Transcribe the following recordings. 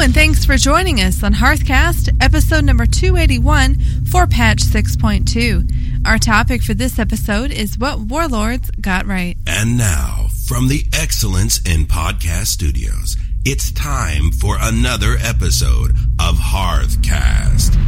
and thanks for joining us on Hearthcast, episode number 281 for patch 6.2. Our topic for this episode is what warlords got right. And now, from the Excellence in Podcast Studios, it's time for another episode of Hearthcast.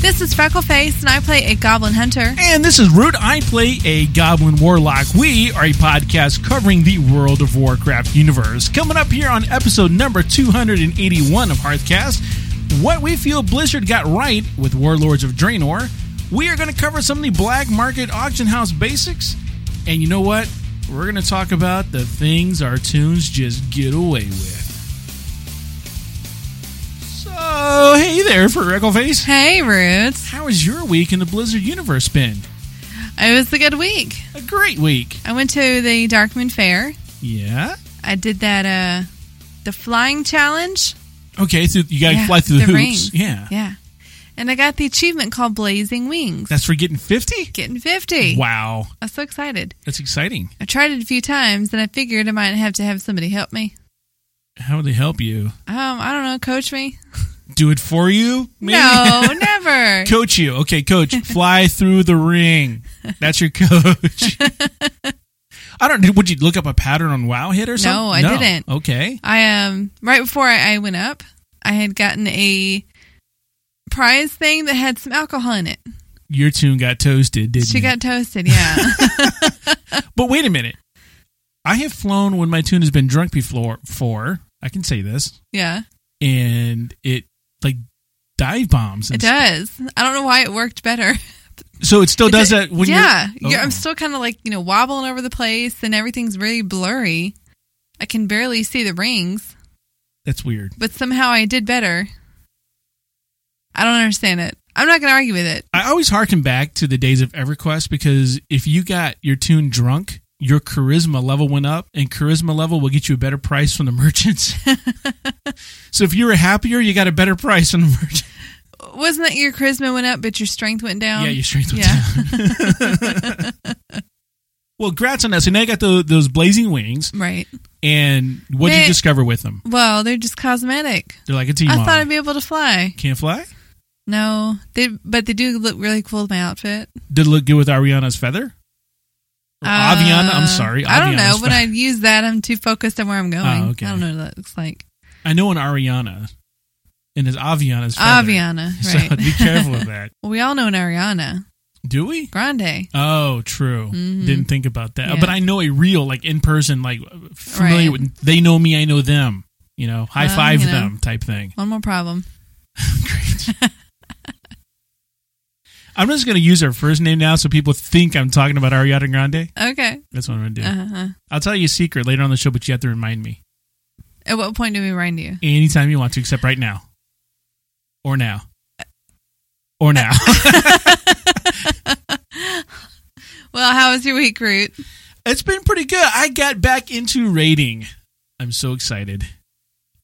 This is Freckleface, and I play a Goblin Hunter. And this is Root. I play a Goblin Warlock. We are a podcast covering the World of Warcraft universe. Coming up here on episode number 281 of Hearthcast, what we feel Blizzard got right with Warlords of Draenor. We are going to cover some of the black market auction house basics. And you know what? We're going to talk about the things our toons just get away with. So, hey there, for Freckleface. Hey, Roots. How has your week in the Blizzard universe been? It was a good week. A great week. I went to the Darkmoon Faire. Yeah. I did that, uh, the flying challenge. Okay, so you got to Yeah, fly through the, the hoops. Yeah. Yeah. And I got the achievement called Blazing Wings. That's for getting 50? Getting 50. Wow. I'm so excited. That's exciting. I tried it a few times, and I figured I might have to have somebody help me. How would they help you? Um, I don't know, coach me? Do it for you? Maybe? No, never. coach you. Okay, coach, fly through the ring. That's your coach. I don't would you look up a pattern on Wowhead or something? No, I didn't. Okay. I um right before I, I went up, I had gotten a prize thing that had some alcohol in it. Your toon got toasted, didn't She it? got toasted, yeah. but wait a minute. I have flown when my toon has been drunk before. For I can say this, yeah. and it like dive bombs. And It does. I don't know why it worked better. So it still does It- that when yeah, oh. you're. you're- Oh. I'm still kind of like you know wobbling over the place, and everything's really blurry. I can barely see the rings, That's weird. but somehow I did better. I don't understand it. I'm not going to argue with it. I always harken back to the days of EverQuest because if you got your toon drunk, your charisma level went up, and charisma level will get you a better price from the merchants. so if you were happier, you got a better price from the merchant. Wasn't that your charisma went up, but your strength went down? yeah, your strength went Yeah. down. well, grats on that. So now you got the, those blazing wings, right. and what did you discover with them? Well, they're just cosmetic. They're like a team. I thought I'd be able to fly. Can't fly. No, they but they do look really cool with my outfit. Did it look good with Ariana's feather? Uh, Aviana, I'm sorry. I don't know. Aviana's fe- I use that, I'm too focused on where I'm going. Oh, okay. I don't know what that looks like. I know an Ariana, and it's Aviana's feather. Aviana, So right? be careful of that. well, we all know an Ariana Do we? Grande. Oh, true. Mhm. Didn't think about that. Yeah. But I know a real, like in person, like familiar Right. with. They know me, I know them. You know, high Well, five you know. them type thing. One more problem. Great. I'm just going to use her first name now, so people think I'm talking about Ariana Grande. Okay. That's what I'm going to do. Uh-huh. I'll tell you a secret later on the show, but you have to remind me At what point do we remind you? anytime you want to, except right now, or now, or now. Well, how was your week, Root? It's been pretty good. I got back into raiding. I'm so excited.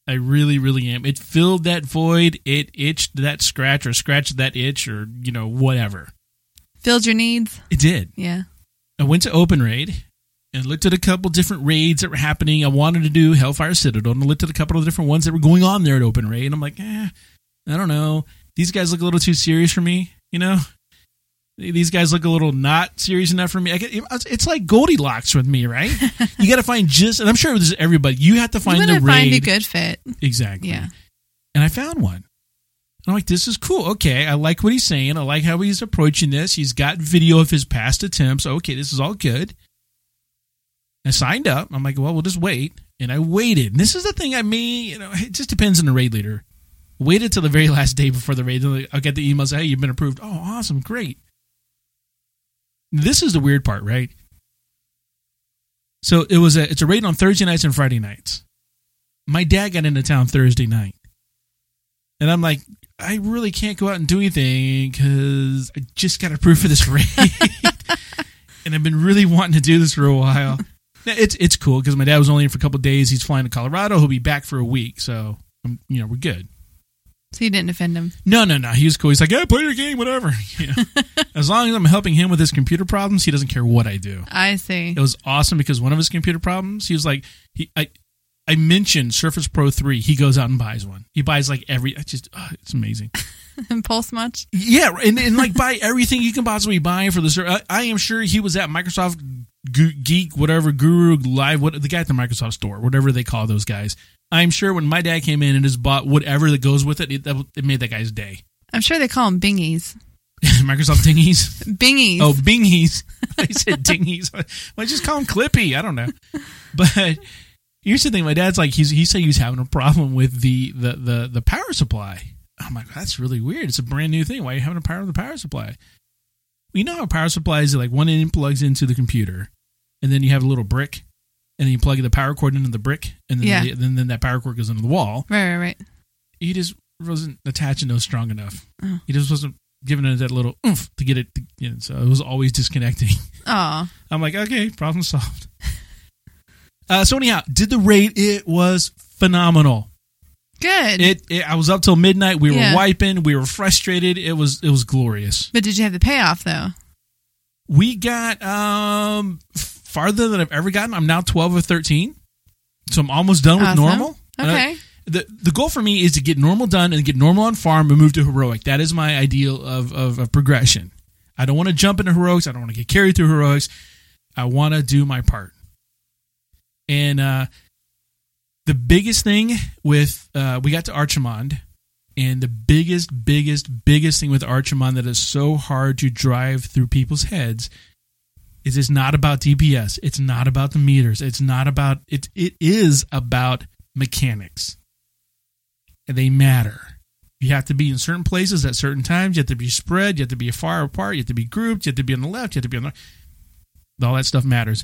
I really, really am. It filled that void. It itched that scratch or scratched that itch or, you know, whatever. Filled your needs? It did. Yeah. I went to Open Raid and looked at a couple different raids that were happening. I wanted to do Hellfire Citadel and I looked at a couple of different ones that were going on there at Open Raid. And I'm like, eh, I don't know. These guys look a little too serious for me, you know? These guys look a little not serious enough for me. I get, it's like Goldilocks with me, right? you got to find just, and I'm sure this is everybody. You have to find you the want to raid find a good fit. exactly. Yeah. And I found one. I'm like, this is cool. Okay, I like what he's saying. I like how he's approaching this. He's got video of his past attempts. Okay, this is all good. I signed up. I'm like, well, we'll just wait. And I waited. And this is the thing I mean, you know, it just depends on the raid leader. Waited till the very last day before the raid. I'll get the email say, hey, you've been approved. Oh, awesome, great. This is the weird part, right? So it was a it's a raid on Thursday nights and Friday nights. My dad got into town Thursday night. And I'm like, I really can't go out and do anything because I just got approved for this raid. and I've been really wanting to do this for a while. It's it's cool because my dad was only in for a couple days. He's flying to Colorado. He'll be back for a week, so um, you know we're good. So you didn't offend him. No, no, no. He was cool. He's like, yeah, play your game, whatever. You know? as long as I'm helping him with his computer problems, he doesn't care what I do. I see. It was awesome because one of his computer problems, he was like, he, I, I mentioned Surface Pro 3. He goes out and buys one. He buys like every, it's just, oh, it's amazing. Impulse much? Yeah. And, and like buy everything you can possibly buy for the, I, I am sure he was at Microsoft Geek, whatever, Guru Live, what the guy at the Microsoft store, whatever they call those guys. I'm sure when my dad came in and just bought whatever that goes with it, it, it made that guy's day. I'm sure they call them bingies. Microsoft dingies. Bingies. Oh, bingies. I said dingies. Why just call him Clippy? I don't know. But here's the thing: my dad's like he's he said he was having a problem with the the the, the power supply. I'm like, that's really weird. It's a brand new thing. Why are you having a power with the power supply? You know how power supplies are like one end plugs into the computer, and then you have a little brick, and then you plug the power cord into the brick, and then Yeah. the, then then that power cord goes into the wall. Right, right, right. He just wasn't attaching those strong enough. Oh. He just wasn't giving it that little oomph to get it. To, you know, so it was always disconnecting. Oh, I'm like, okay, problem solved. Uh, so anyhow, did the raid? It was phenomenal. Good. It, it I was up till midnight. We were wiping. We were frustrated. It was it was glorious. but did you have the payoff though? We got um farther than I've ever gotten. I'm now 12 or 13, so I'm almost done with normal. I- Okay. the the goal for me is to get normal done and get normal on farm and move to heroic. That is my ideal of of, of progression. I don't want to jump into heroics. I don't want to get carried through heroics. I want to do my part. And uh, the biggest thing with uh, we got to Archimonde, and the biggest, biggest, biggest thing with Archimonde that is so hard to drive through people's heads is it's not about DPS. It's not about the meters. It's not about it. It is about mechanics, and they matter. You have to be in certain places at certain times. You have to be spread. You have to be far apart. You have to be grouped. You have to be on the left. You have to be on the. All that stuff matters.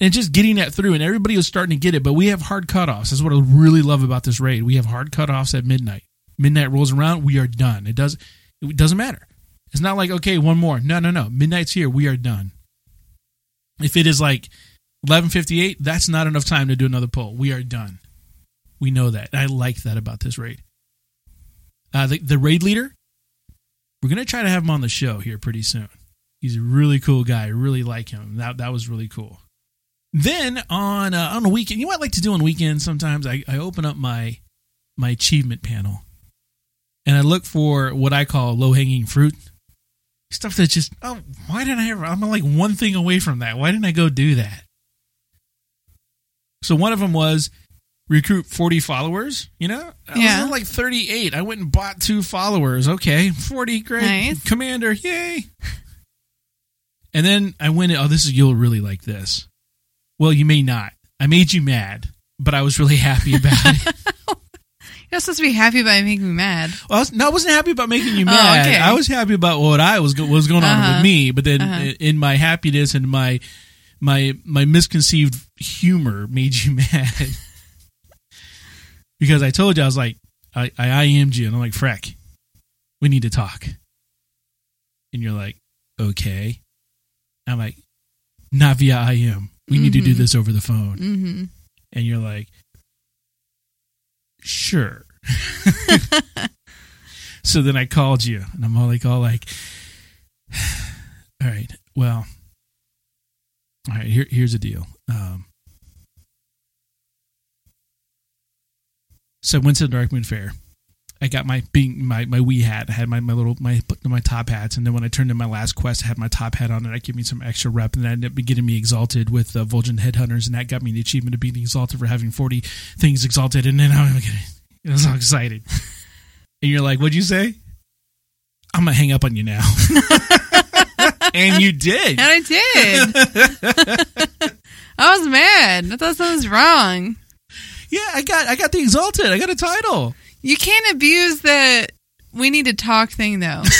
And just getting that through, and everybody was starting to get it. But we have hard cutoffs. That's what I really love about this raid. We have hard cutoffs at midnight. Midnight rolls around, we are done. It does. It doesn't matter. It's not like okay, one more. No, no, no. Midnight's here. We are done. If it is like eleven fifty eight, that's not enough time to do another poll. We are done. We know that. I like that about this raid. Uh, the, the raid leader, we're gonna try to have him on the show here pretty soon. He's a really cool guy. I really like him. That that was really cool. Then on uh, on a weekend, you know what I like to do on weekends sometimes? I, I open up my my achievement panel and I look for what I call low hanging fruit. Stuff that just oh why didn't I ever I'm like one thing away from that. Why didn't I go do that? So one of them was recruit 40 followers, you know? I Yeah. at like 38. I went and bought two followers. Okay, 40 great. Nice. Commander, yay. And then I went oh this is you'll really like this. Well, you may not. I made you mad, but I was really happy about it. You're supposed to be happy about making me mad. Well, I, was, no, I wasn't happy about making you Oh, mad. okay. I was happy about what I was what was going on Uh-huh. with me. But then, Uh-huh. in my happiness and my my my misconceived humor, made you mad because I told you I was like I I IM'd you and I'm like Freck, we need to talk, and you're like okay. I'm like not via IM. We need to do Mhm. this over the phone, Mm-hmm. and you're like sure. so then I called you, and I'm all like, all like, all right, well, all right. Here, here's the deal. Um, so I went to the Darkmoon Faire. I got my being my my wee hat. I had my, my little my my top hats, and then when I turned in my last quest, I had my top hat on, and that gave me some extra rep, and that ended up getting me exalted with uh, Vol'jin Headhunters, and that got me the achievement of being exalted for having forty things exalted, and then I'm getting, I was all excited. and you're like, "What'd you say?" I'm gonna hang up on you now, and you did. And I did. I was mad. I thought something was wrong. Yeah, I got I got the exalted. I got a title. You can't abuse the we need to talk thing though.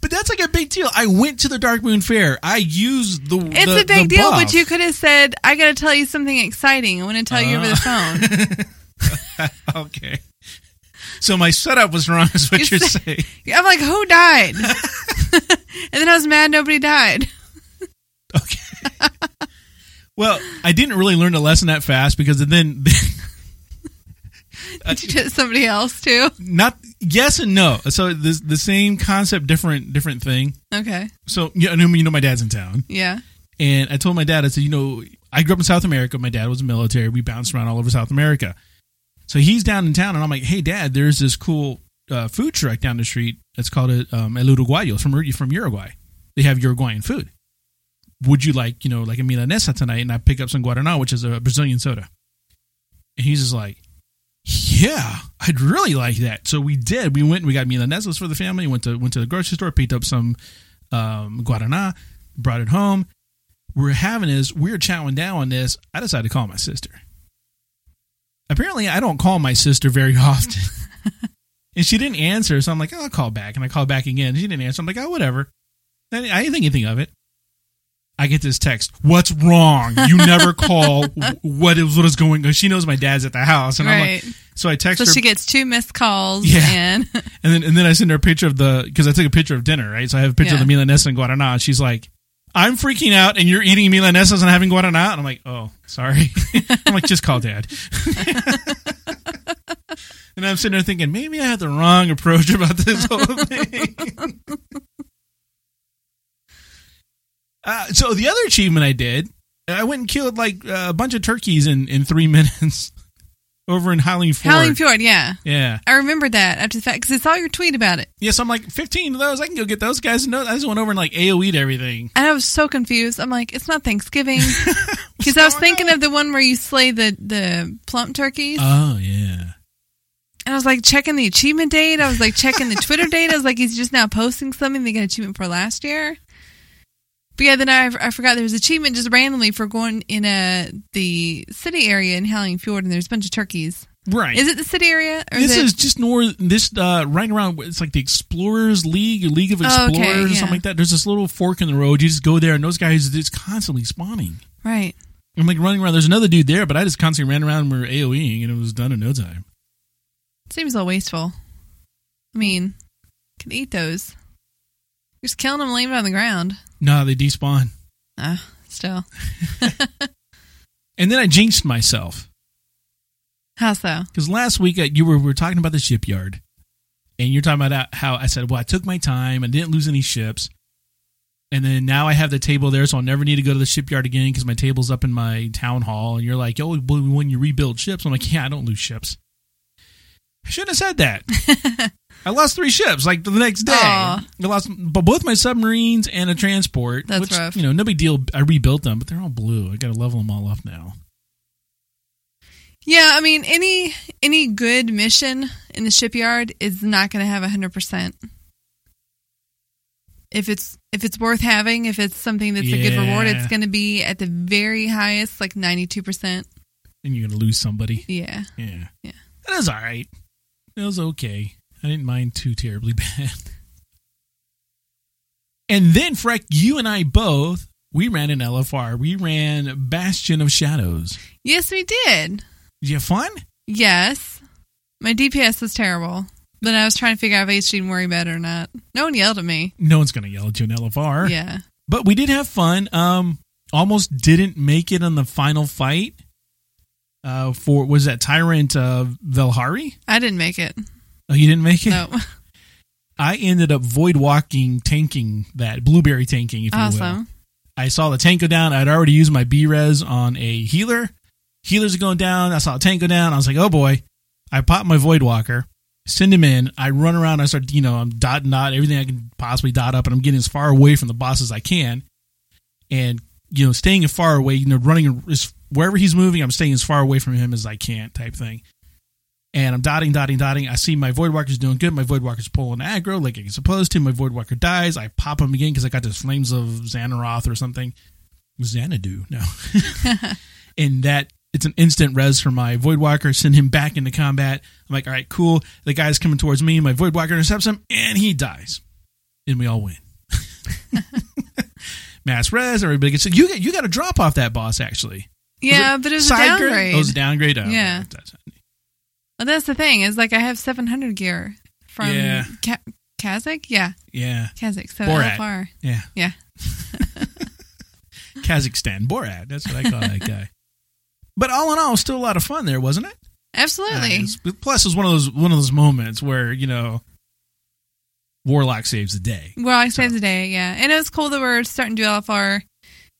But that's like a big deal. I went to the Darkmoon Faire. I used the. It's the- a big deal, buff. but you could have said, I got to tell you something exciting. I want to tell you over the phone. okay. So my setup was wrong, is what You you're said- saying. I'm like, who died? and then I was mad nobody died. Okay. well, I didn't really learn the lesson that fast because then Did you get somebody else too? not yes and no. So the the same concept, different different thing. Okay. So you know, you know my dad's in town, Yeah. and I told my dad, I said, you know, I grew up in South America. My dad was in military. We bounced around all over South America. So he's down in town, and I'm like, hey, dad, there's this cool uh, food truck down the street. It's called a, um, El Uruguayo. It's from from Uruguay. They have Uruguayan food. Would you like, you know, like a milanesa tonight? And I pick up some guaraná, which is a Brazilian soda. And he's just like, yeah, I'd really like that. So we did. We went and we got milanesas for the family. Went to went to the grocery store, picked up some um, guaraná, brought it home. We're having this. We're chowing down on this. I decided to call my sister. Apparently, I don't call my sister very often, and she didn't answer. So I'm like, oh, I'll call back, and I call back again. She didn't answer. I'm like, oh, whatever. I I didn't think anything of it. I get this text. What's wrong? You never call. What is what is going? on? She knows my dad's at the house, and I'm like, so I text so her. she gets two missed calls Yeah. and And then and then I send her a picture of the because I took a picture of dinner, right? So I have a picture of the milanesa and guaraná. She's like, "I'm freaking out, and you're eating milanesas and having guaraná." And I'm like, "Oh, sorry." I'm like, "Just call dad." and I'm sitting there thinking, maybe I had the wrong approach about this whole thing. Uh, so the other achievement I did, I went and killed like a bunch of turkeys in in three minutes over in Howling Ford. Howling Fjord. Yeah. Yeah. I remember that after the fact because I saw your tweet about it. Yes, I'm like 15 of those. I can go get those guys. No, I just went over and like AOE'd everything. And I was so confused. I'm like, it's not Thanksgiving. Because I was thinking on? of the one where you slay the, the plump turkeys. Oh yeah. and I was like checking the achievement date. I was like checking the Twitter date. I was like, he's just now posting something they got achievement for last year. But yeah, then I, I forgot there was achievement just randomly for going in a the city area in Howling Fjord, and there's a bunch of turkeys. Right. Is it the city area? Or this is, it, is just north. This uh, right around. It's like the Explorers League or League of Oh, Explorers okay, or something like that. There's this little fork in the road. You just go there, and those guys it's constantly spawning. right? I'm like running around. There's another dude there, but I just constantly ran around and we were AOEing, and it was done in no time. Seems a little wasteful. I mean, can eat those. You're just killing them, laying them on the ground. No, they despawn. Ah, still. And then I jinxed myself. How so? Because last week uh, you were we were talking about the shipyard, and you're talking about how I said, "Well, I took my time and didn't lose any ships." And then now I have the table there, so I'll never need to go to the shipyard again because my table's up in my town hall. And you're like, "Oh, well, when you rebuild ships," I'm like, "Yeah, I don't lose ships." I shouldn't have said that. I lost three ships like the next day. Aw. I lost but both my submarines and a transport. That's which, rough. You know, no big deal. I rebuilt them, but they're all blue. I got to level them all up now. Yeah, I mean, any any good mission in the shipyard is not going to have hundred percent. If it's if it's worth having, if it's something that's a good reward, it's going to be at the very highest, like ninety two percent. And you're gonna lose somebody. Yeah, Yeah. Yeah. That is all right. It was okay. I didn't mind too terribly bad. And then, Freck, you and I both, we ran an LFR. We ran Bastion of Shadows. yes, we did. Did you have fun? Yes, my DPS was terrible, but I was trying to figure out if HD didn't worry about it or not. No one yelled at me. No one's going to yell at you in LFR. Yeah, But we did have fun. Um, almost didn't make it on the final fight. Uh, for was that Tyrant uh, Velhari? I didn't make it. Oh, you didn't make it. No, I ended up void walking, tanking that blueberry tanking, if you will. awesome. I saw the tank go down. I'd already used my B res on a healer. Healers are going down. I saw a tank go down. I was like, oh boy. I pop my Void Walker, send him in. I run around. I start, you know, I'm dotting dot everything I can possibly dot up, and I'm getting as far away from the boss as I can. And, you know, staying as far away, you know, running as wherever he's moving, I'm staying as far away from him as I can, type thing. And I'm dotting, dotting, dotting. I see my Void Walker's doing good. My Void Walker's pulling aggro like it's supposed to. My Void Walker dies. I pop him again because I got this Flames of Xanaroth or something. Xanadu, no. and that it's an instant res for my Void Walker. Send him back into combat. I'm like, all right, cool. The guy's coming towards me. My Void Walker intercepts him, and he dies. And we all win. Mass res. Everybody gets you. You got to drop off that boss actually. Yeah, but it was a Side grade? downgrade. Oh, it was a downgrade. Oh, Yeah. that's- Well, that's the thing is like I have 700 gear from Yeah. Ka- Kazzak. Yeah, Yeah. Kazakh. So Borat. LFR. Yeah. Yeah. Kazakhstan Borat. That's what I call that guy. But all in all, it was still a lot of fun there, wasn't it? Absolutely. Uh, it's- plus, it's one of those one of those moments where you know, Warlock saves the day. well, I saved the day, yeah. And it was cool that we're starting to do LFR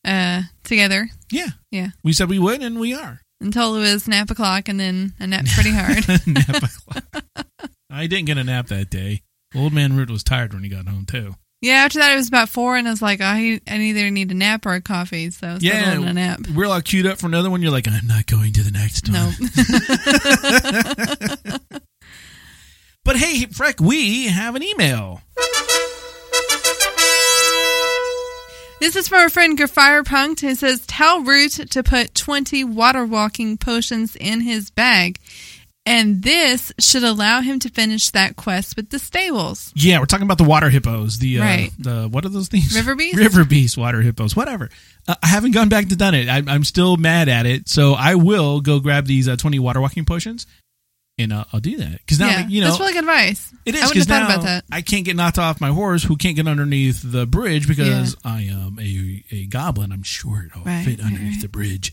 uh, together Yeah, Yeah. We said we would, and we are. until it was nap o'clock, and then I napped pretty hard. Nap o'clock. I didn't get a nap that day. Old man Root was tired when he got home too. yeah, after that it was about four, and I was like, I, I either need a nap or a coffee, so I Yeah, on a nap. we're all queued up for another one. You're like, I'm not going to the next one. No. But hey, Freck, we have an email. This is from our friend Grafire who says, Tell Root to put 20 water walking potions in his bag. And this should allow him to finish that quest with the stables. Yeah, we're talking about the water hippos. The uh, Right. the what are those things? River beast? River beast, water hippos, whatever. Uh, I haven't gone back to done it. I, I'm still mad at it, so I will go grab these uh, 20 water walking potions, and uh, I'll do that because now yeah, you know that's really good advice. It is because now about that. I can't get knocked off my horse, who can't get underneath the bridge because I am a a goblin. I'm sure it'll Right, fit underneath right. the bridge.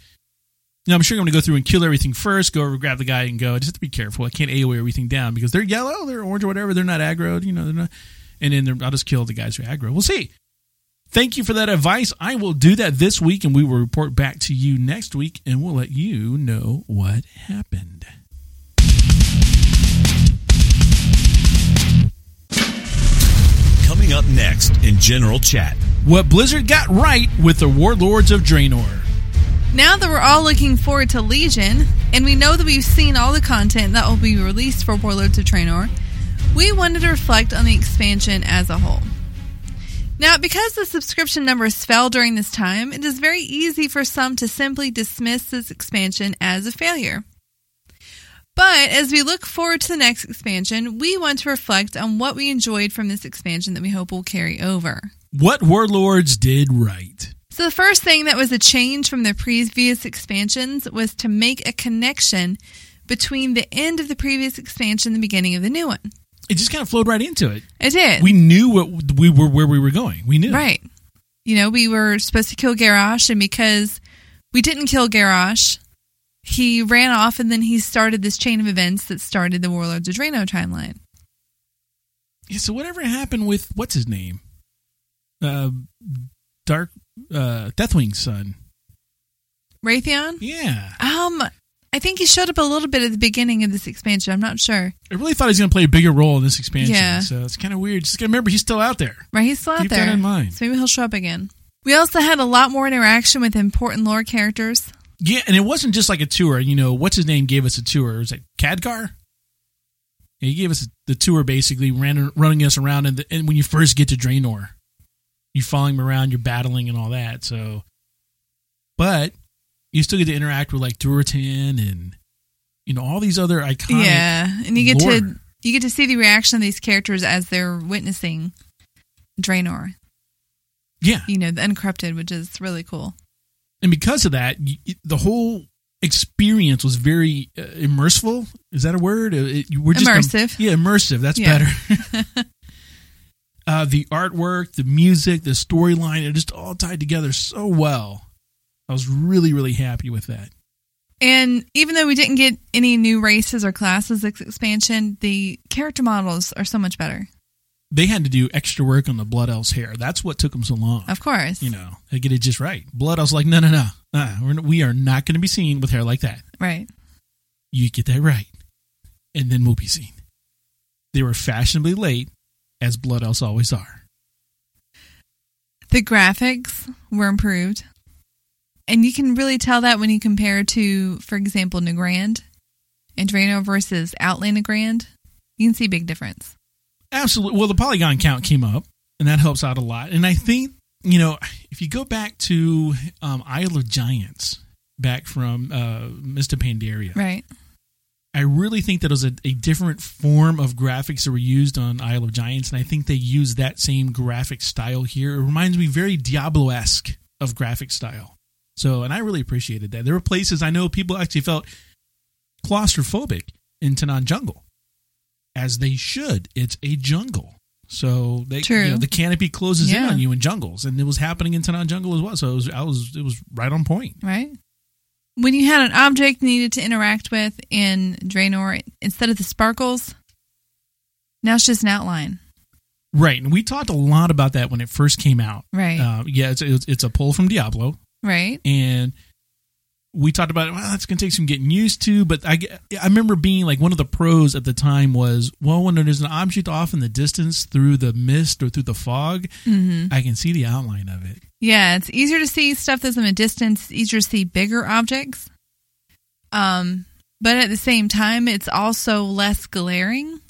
Now I'm sure I'm going to go through and kill everything first. Go over, grab the guy, and go. I just have to be careful. I can't AOE everything down because they're yellow, they're orange, or whatever. They're not aggroed. You know, they're not. And then they're- I'll just kill the guys who are aggro. We'll see. Thank you for that advice. I will do that this week, and we will report back to you next week, and we'll let you know what happened. Coming up next in General Chat. What Blizzard got right with the Warlords of Draenor. Now that we're all looking forward to Legion, and we know that we've seen all the content that will be released for Warlords of Draenor, we wanted to reflect on the expansion as a whole. Now, because the subscription numbers fell during this time, it is very easy for some to simply dismiss this expansion as a failure. But as we look forward to the next expansion, we want to reflect on what we enjoyed from this expansion that we hope will carry over. What Warlords did right. So the first thing that was a change from the previous expansions was to make a connection between the end of the previous expansion and the beginning of the new one. It just kind of flowed right into it. It did. We knew what we were where we were going. We knew. right. You know, we were supposed to kill Garrosh, and because we didn't kill Garrosh, he ran off and then he started this chain of events that started the Warlords of Draenor timeline. Yeah, so whatever happened with what's his name? Uh Dark uh Deathwing's son. Wrathion? Yeah. Um, I think he showed up a little bit at the beginning of this expansion. I'm not sure. I really thought he was gonna play a bigger role in this expansion. Yeah. So it's kinda weird. Just remember he's still out there. Right, he's still out Keep there. that in mind. So maybe he'll show up again. We also had a lot more interaction with important lore characters. Yeah, and it wasn't just like a tour. You know, what's his name gave us a tour. Was it Khadgar? Yeah, he gave us the tour basically, ran, running us around. And, and when you first get to Draenor, you're following him around, you're battling and all that. So, but you still get to interact with like Durotan and you know all these other iconic. yeah, and you get lore. to you get to see the reaction of these characters as they're witnessing Draenor. yeah, You know, the Uncorrupted, which is really cool. And because of that, the whole experience was very uh, immersive. Is that a word? It, it- we're just Immersive. yeah, immersive. That's Yeah. better. uh, the artwork, the music, the storyline, it just all tied together so well. I was really, really happy with that. And even though we didn't get any new races or classes this expansion, the character models are so much better. They had to do extra work on the Blood Elf's hair. That's what took them so long. Of course. You know, they get it just right. Blood Elf's like, no, no, no. Uh, we're, we are not going to be seen with hair like that. Right. You get that right, and then we'll be seen. They were fashionably late, as Blood Elves always are. The graphics were improved. And you can really tell that when you compare to, for example, Nagrand and Draenor versus Outland Grand. You can see a big difference. Absolutely. Well, the polygon count came up, and that helps out a lot. And I think, you know, if you go back to um, Isle of Giants, back from uh, Mists of Pandaria, Right. I really think that was a, a different form of graphics that were used on Isle of Giants, and I think they use that same graphic style here. It reminds me very Diablo esque of graphic style. So, and I really appreciated that. There were places I know people actually felt claustrophobic in Tanaan Jungle, as they should. It's a jungle. So they, True. You know, the canopy closes in on you in jungles, and it was happening in Tanaan Jungle as well. So it was, I was, it was right on point. Right. when you had an object needed to interact with in Draenor, instead of the sparkles, now it's just an outline. Right, and we talked a lot about that when it first came out. Right. Uh, yeah, it's, it's it's a pull from Diablo, Right. and we talked about well, that's going to take some getting used to. But I I remember being like one of the pros at the time was well when there's an object off in the distance through the mist or through the fog, hmm I can see the outline of it. Yeah, it's easier to see stuff that's in a distance. It's easier to see bigger objects. Um, but at the same time, it's also less glaring.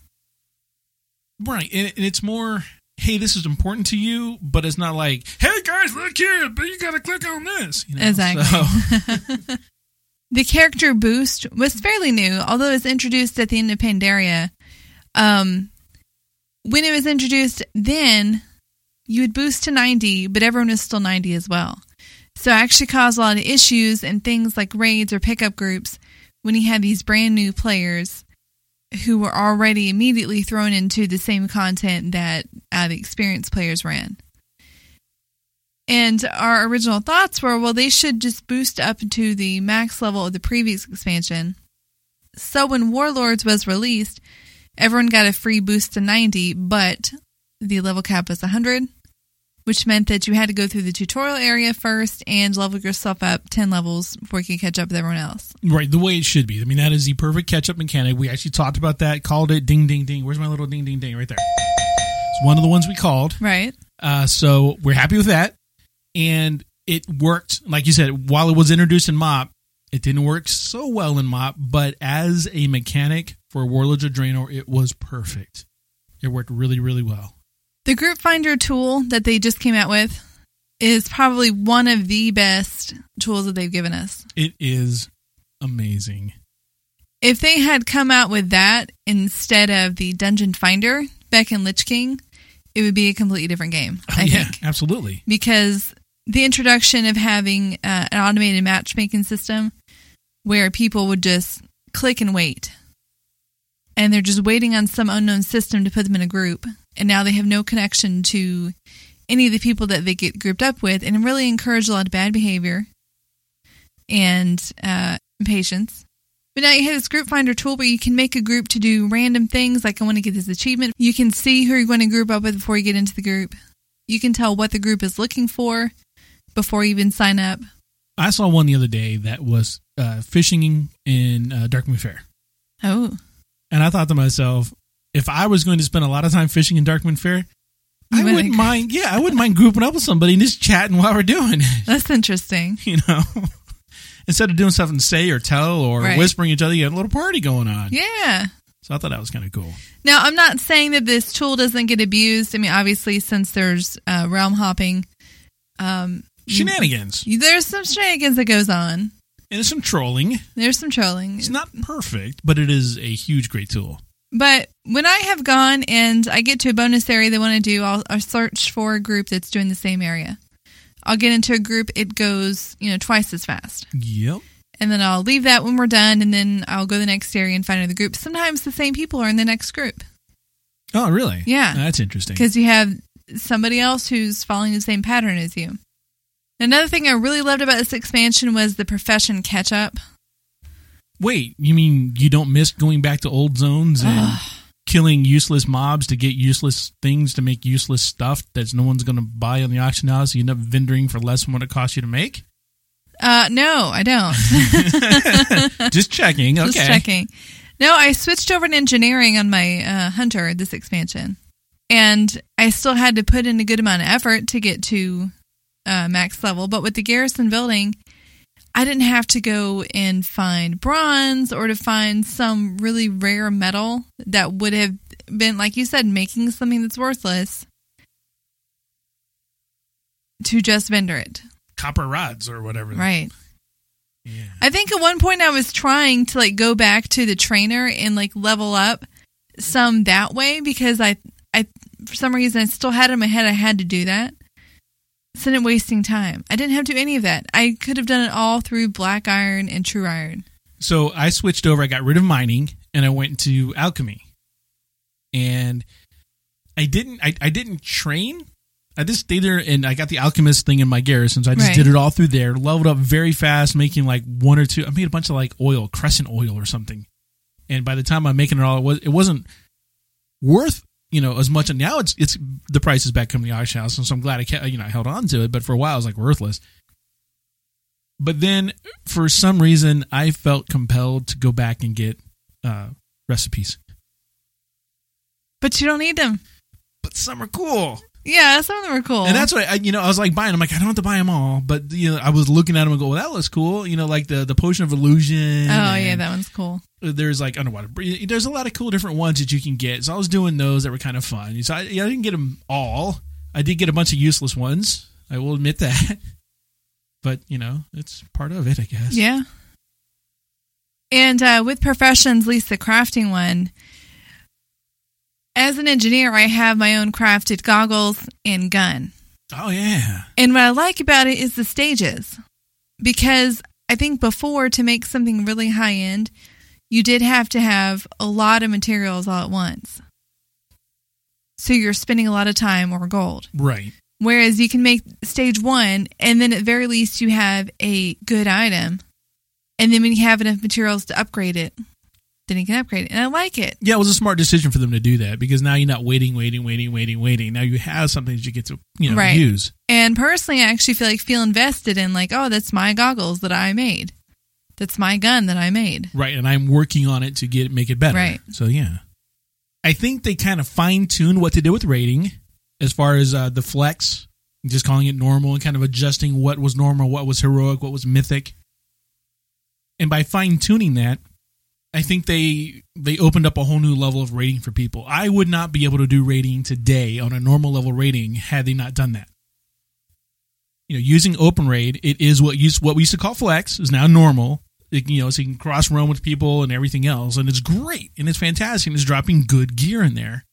Right, and it's more. Hey, this is important to you, but it's not like, hey guys, look here, but you got to click on this. You know? Exactly. So- The character boost was fairly new, although it was introduced at the end of Pandaria. Um, when it was introduced, then you would boost to 90, but everyone was still 90 as well. So it actually caused a lot of issues and things like raids or pickup groups when you had these brand new players who were already immediately thrown into the same content that uh, the experienced players ran. And our original thoughts were, well, they should just boost up to the max level of the previous expansion. So when Warlords was released, everyone got a free boost to 90, but the level cap was 100, which meant that you had to go through the tutorial area first and level yourself up 10 levels before you could catch up with everyone else. Right, the way it should be. I mean, that is the perfect catch up mechanic. We actually talked about that, called it ding, ding, ding. Where's my little ding, ding, ding? Right there. It's one of the ones we called. Right? Uh, so we're happy with that. And it worked, like you said, while it was introduced in MOP, it didn't work so well in MOP, but as a mechanic for Warlords of Draenor, it was perfect. It worked really, really well. The group finder tool that they just came out with is probably one of the best tools that they've given us. It is amazing. If they had come out with that instead of the Dungeon Finder back in Lich King, it would be a completely different game. I Oh, yeah, think absolutely. because the introduction of having uh, an automated matchmaking system where people would just click and wait, and they're just waiting on some unknown system to put them in a group, and now they have no connection to any of the people that they get grouped up with, and really encourage a lot of bad behavior and uh, impatience. But now you have this group finder tool where you can make a group to do random things, like I want to get this achievement. You can see who you're going to group up with before you get into the group. You can tell what the group is looking for before you even sign up. I saw one the other day that was uh, fishing in uh, Darkmoon Faire. Oh, And I thought to myself, if I was going to spend a lot of time fishing in Darkmoon Faire, I would wouldn't agree. mind. Yeah, I wouldn't mind grouping up with somebody and just chatting while we're doing it. that's interesting. You know, instead of doing something say or tell or Right. whispering each other, you have a little party going on. Yeah. So I thought that was kind of cool. Now, I'm not saying that this tool doesn't get abused. I mean, obviously, since there's uh, realm hopping, um, Shenanigans you- there's some shenanigans that goes on. and there's some trolling. There's some trolling. It's not perfect, but it is a huge, great tool. But when I have gone and I get to a bonus area they want to do, I'll, I'll search for a group that's doing the same area. I'll get into a group, it goes, you know, twice as fast. Yep. And then I'll leave that when we're done, and then I'll go to the next area and find another group. Sometimes the same people are in the next group Oh, really? Yeah. Oh, that's interesting. because you have somebody else who's following the same pattern as you. Another thing I really loved about this expansion was the profession catch up. Wait, you mean you don't miss going back to old zones and killing useless mobs to get useless things to make useless stuff that no one's going to buy on the auction house? So you end up vendoring for less than what it costs you to make? Uh, no, I don't. Just checking. Okay. Just checking. No, I switched over to engineering on my uh, hunter this expansion, and I still had to put in a good amount of effort to get to uh, max level. But with the garrison building, I didn't have to go and find bronze or to find some really rare metal that would have been, like you said, making something that's worthless to just vendor it. Copper rods or whatever. Right. Yeah. I think at one point I was trying to like go back to the trainer and like level up some that way because I I for some reason I still had in my head I had to do that. It's not wasting time. I didn't have to do any of that. I could have done it all through black iron and true iron. So I switched over. I got rid of mining and I went to alchemy. And I didn't I, I didn't train I just stayed there and I got the alchemist thing in my garrison, so I just Right. did it all through there. Leveled up very fast, making like one or two. I made a bunch of like oil, crescent oil or something. And by the time I'm making it all, it was it wasn't worth you know as much. And now it's it's the price is back coming to the auction house, and so I'm glad I kept, you know I held on to it. But for a while, it was like worthless. But then for some reason, I felt compelled to go back and get uh, recipes. But you don't need them. But some are cool. Yeah, some of them are cool. And that's what I, you know, I was like buying. I'm like, I don't have to buy them all, but you know, I was looking at them and go, well, that looks cool. You know, like the the potion of illusion. oh yeah, that one's cool. There's like underwater. There's a lot of cool different ones that you can get. So I was doing those that were kind of fun. So I, yeah, I didn't get them all. I did get a bunch of useless ones. I will admit that. But you know, it's part of it, I guess. Yeah. And uh, with professions, at least the crafting one, as an engineer, I have my own crafted goggles and gun. Oh yeah. And what I like about it is the stages. Because I think before, to make something really high end, you did have to have a lot of materials all at once. So you're spending a lot of time or gold. Right. Whereas you can make stage one, and then at very least you have a good item. And then when you have enough materials to upgrade it, then you can upgrade. And I like it. Yeah, it was a smart decision for them to do that because now you're not waiting, waiting, waiting, waiting, waiting. Now you have something that you get to you know Right. use. And personally, I actually feel like feel invested in like, oh, that's my goggles that I made. That's my gun that I made. Right, and I'm working on it to get it, make it better. Right. So yeah, I think they kind of fine tune what to do with raiding as far as uh, the flex, just calling it normal and kind of adjusting what was normal, what was heroic, what was mythic. And by fine tuning that, I think they they opened up a whole new level of raiding for people. I would not be able to do raiding today on a normal level raiding had they not done that. You know, using open raid, it is what used what we used to call flex is now normal. It, you know, so you can cross realm with people and everything else, and it's great and it's fantastic. And it's dropping good gear in there.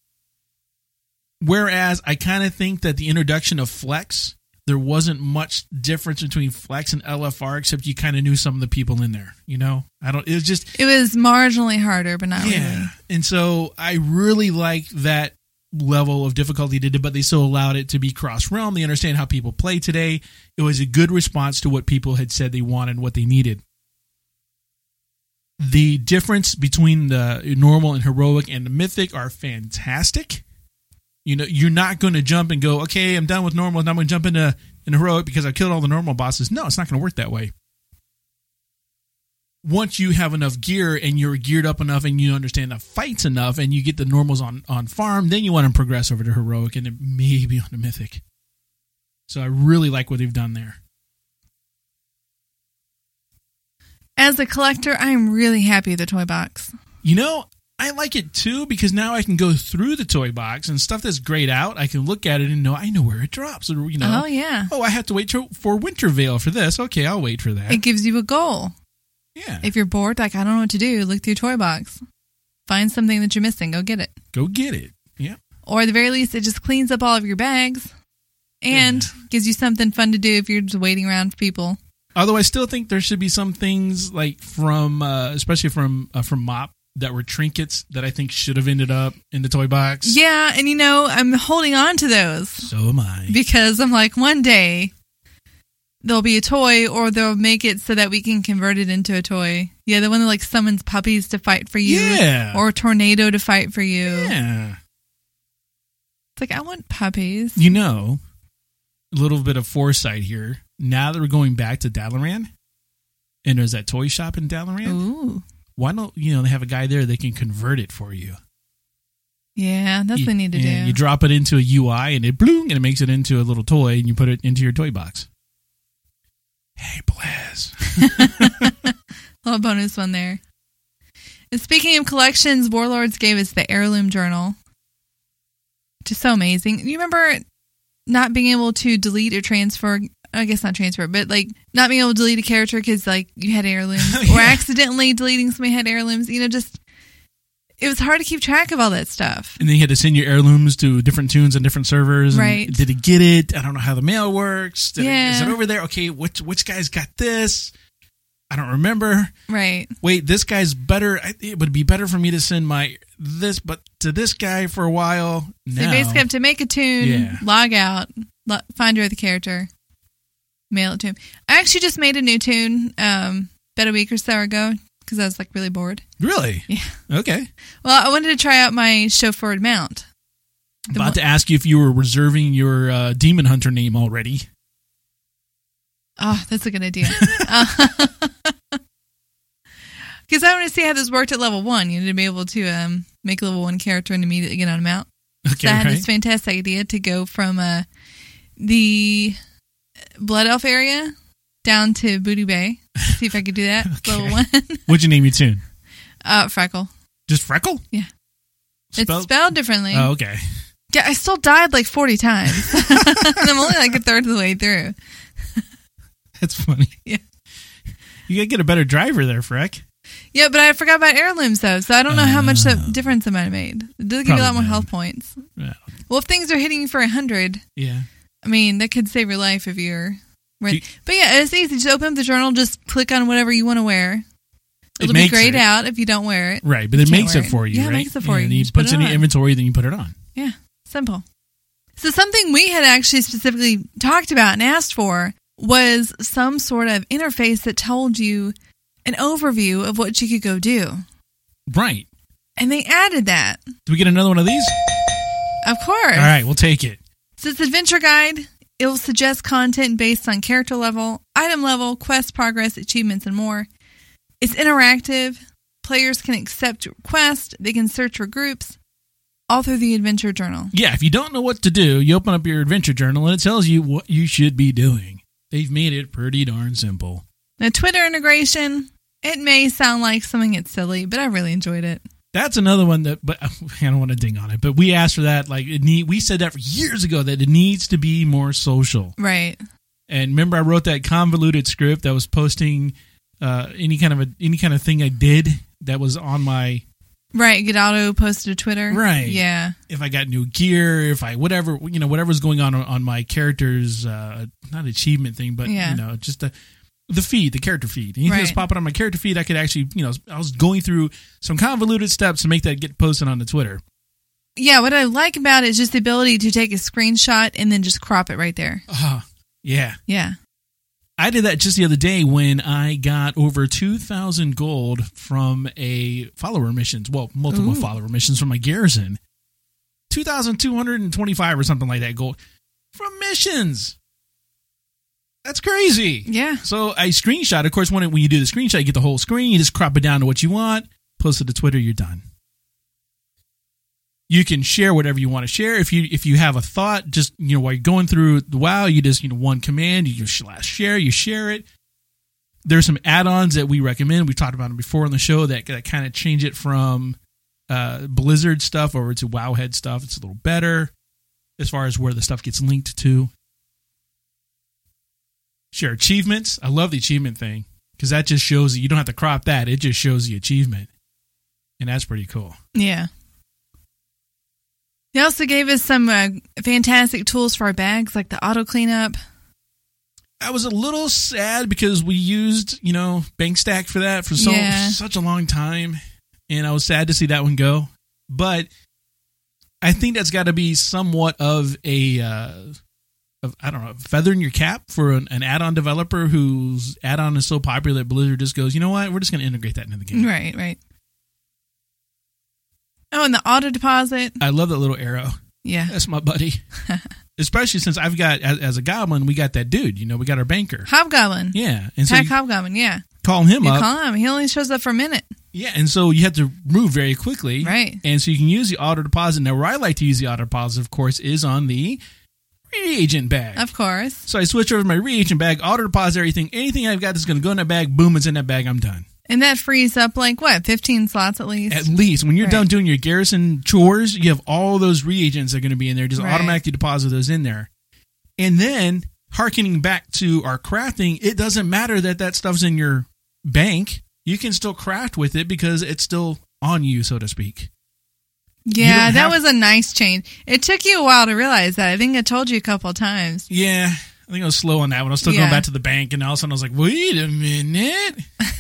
Whereas I kind of think that the introduction of flex, there wasn't much difference between flex and LFR, except you kind of knew some of the people in there. You know, I don't. It was just It was marginally harder, but not yeah. really. And so I really like that level of difficulty did it, but they still allowed it to be cross realm. They understand how people play today. It was a good response to what people had said they wanted, what they needed. The difference between the normal and heroic and the mythic are fantastic. You know, you're not going to jump and go, okay, I'm done with normal, and I'm going to jump into an heroic because I killed all the normal bosses. No, it's not going to work that way once you have enough gear and you're geared up enough and you understand the fights enough and you get the normals on on farm, then you want to progress over to heroic and maybe on the mythic. So I really like what they've done there. As a collector, I'm really happy with the toy box. You know, I like it too because now I can go through the toy box and stuff that's grayed out. I can look at it and know I know where it drops. Or, you know, Oh yeah. oh, I have to wait to, for Winter Veil for this. Okay, I'll wait for that. It gives you a goal. yeah, If you're bored, like I don't know what to do, look through your toy box. Find something that you're missing, go get it. go get it. Yeah. Or at the very least, it just cleans up all of your bags and gives you something fun to do if you're just waiting around for people. Although I still think there should be some things like from, uh, especially from uh, from Mop, that were trinkets that I think should have ended up in the toy box. Yeah, and you know, I'm holding on to those So am I. because I'm like, one day there'll be a toy or they'll make it so that we can convert it into a toy. Yeah, the one that like summons puppies to fight for you. Yeah. Or a tornado to fight for you. Yeah. It's like, I want puppies. You know, a little bit of foresight here. Now that we're going back to Dalaran, and there's that toy shop in Dalaran, Ooh. Why don't you know they have a guy there that can convert it for you? Yeah, that's you, what they need to do. You drop it into a UI and it bloom and it makes it into a little toy and you put it into your toy box. Hey, Blaz. little bonus one there. And speaking of collections, Warlords gave us the heirloom journal. Just so amazing. You remember not being able to delete or transfer I guess not transfer, but like not being able to delete a character because like you had heirlooms or Yeah. accidentally deleting somebody had heirlooms. You know, just it was hard to keep track of all that stuff. And then you had to send your heirlooms to different toons on different servers. and Right. Did it get it? I don't know how the mail works. Did it, is it over there? Okay, which which guy's got this? I don't remember. Right. Wait, this guy's better. I- It would be better for me to send my this, but to this guy for a while. So basically have to make a toon, Yeah. log out, lo- find your other character, mail it to him. I actually just made a new toon um, about a week or so ago because I was like really bored. really? Yeah. Okay. Well, I wanted to try out my chauffeured mount. The About to ask you if you were reserving your uh, demon hunter name already. Oh, that's a good idea. Because I want to see how this worked at level one. You know, to be able to um, make a level one character and immediately get on a mount. Okay, so I had right. this fantastic idea to go from uh, the Blood Elf area down to Booty Bay. See if I could do that. Okay. Level one. What'd you name your toon? uh, Freckle. Just Freckle? Yeah. Spelled- It's spelled differently. Oh, okay. Yeah, I still died like 40 times. and I'm only like a third of the way through. That's funny. Yeah. You gotta get a better driver there, Freck. Yeah, but I forgot about heirlooms though, so I don't know how much Oh. that difference it might have made. It does give you a lot more health points. Yeah. Well, if things are hitting you for 100, Yeah. I mean, that could save your life if you're. You- but yeah, it's easy. Just open up the journal, just click on whatever you want to wear. It It'll be grayed it. out if you don't wear it. Right, but it makes it it. for you, Yeah, it right? makes it for you. And You he just put puts it in the inventory, then you put it on. Yeah, simple. So something we had actually specifically talked about and asked for was some sort of interface that told you an overview of what you could go do. Right. And they added that. Do we get another one of these? Of course. All right, we'll take it. So it's adventure guide. It will suggest content based on character level, item level, quest progress, achievements, and more. It's interactive. Players can accept requests. They can search for groups, all through the adventure journal. Yeah, if you don't know what to do, you open up your adventure journal and it tells you what you should be doing. They've made it pretty darn simple. Now, Twitter integration. It may sound like something that's silly, but I really enjoyed it. That's another one that, but I don't want to ding on it. But we asked for that. Like, it need, we said that for years ago that it needs to be more social. Right. And remember, I wrote that convoluted script that was posting uh, any kind of a any kind of thing I did that was on my Right. Get auto posted to Twitter. Right. Yeah. if I got new gear, if I whatever you know whatever's going on on my character's uh, not achievement thing, but Yeah. you know just the the feed, the character feed. Anything that's Right. popping on my character feed, I could actually you know I was going through some convoluted steps to make that get posted on the Twitter. Yeah. What I like about it is just the ability to take a screenshot and then just crop it right there. Ah, yeah. Yeah. I did that just the other day when I got over 2,000 gold from a follower missions. Well, multiple Ooh. follower missions from my garrison. 2,225 or something like that gold from missions. That's crazy. Yeah. So I screenshot. Of course, when, it, when you do the screenshot, you get the whole screen. You just crop it down to what you want, post it to Twitter, you're done. You can share whatever you want to share. If you if you have a thought, just you know while you're going through the WoW, you just you know one command, you just slash share, you share it. There's some add-ons that we recommend. We talked about them before on the show that, that kind of change it from uh, Blizzard stuff over to Wowhead stuff. It's a little better as far as where the stuff gets linked to. Share achievements. I love the achievement thing because that just shows you, you don't have to crop that. It just shows the achievement, and that's pretty cool. Yeah. They also gave us some uh, fantastic tools for our bags, like the auto cleanup. I was a little sad because we used, you know, Bankstack for that for so Yeah. such a long time, and I was sad to see that one go. But I think that's got to be somewhat of a, uh, of, I don't know, feathering your cap for an, an add-on developer whose add-on is so popular that Blizzard just goes, you know what, we're just going to integrate that into the game. Right, right. Oh, and the auto deposit. I love that little arrow. Yeah. That's my buddy. Especially since I've got as, as a goblin, we got that dude. You know, we got our banker. Hobgoblin. Yeah, and so Pack Hobgoblin, yeah. call him You up. call him. He only shows up for a minute. Yeah, and so you have to move very quickly. Right. And so you can use the auto deposit. Now, where I like to use the auto deposit, of course, is on the reagent bag. Of course. so I switch over to my reagent bag, auto deposit everything. Anything I've got that's going to go in that bag, boom, it's in that bag. I'm done. And that frees up like what, 15 slots at least? At least when you're Right. done doing your garrison chores, you have all those reagents that are going to be in there. Just Right. automatically deposit those in there. And then, harkening back to our crafting, it doesn't matter that that stuff's in your bank. You can still craft with it because it's still on you, so to speak. Yeah, that was a nice change. It took you a while to realize that. I think I told you a couple of times. Yeah, I think I was slow on that one. I was still Yeah. going back to the bank, and all of a sudden I was like, "Wait a minute!"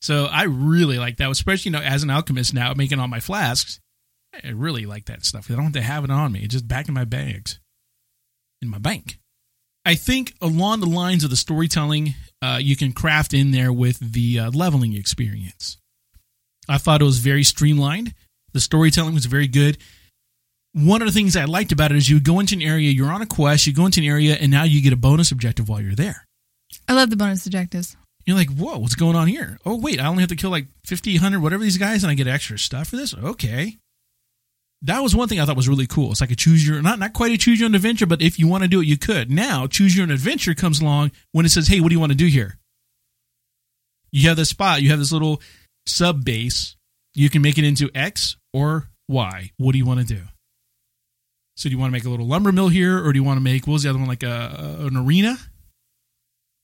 So I really like that, especially you know as an alchemist now making all my flasks. I really like that stuff. I don't have to have it on me; it's just back in my bags, in my bank. I think along the lines of the storytelling, uh, you can craft in there with the uh, leveling experience. I thought it was very streamlined. The storytelling was very good. One of the things I liked about it is you go into an area, you're on a quest, you go into an area, and now you get a bonus objective while you're there. I love the bonus objectives. You're like, whoa, what's going on here? Oh, wait, I only have to kill like 50, 100, whatever these guys, and I get extra stuff for this? Okay. That was one thing I thought was really cool. It's like a choose your, not, not quite a choose your own adventure, but if you want to do it, you could. Now, choose your own adventure comes along when it says, hey, what do you want to do here? You have this spot, you have this little sub base. You can make it into X or Y. What do you want to do? So, do you want to make a little lumber mill here, or do you want to make, what was the other one, like a, an arena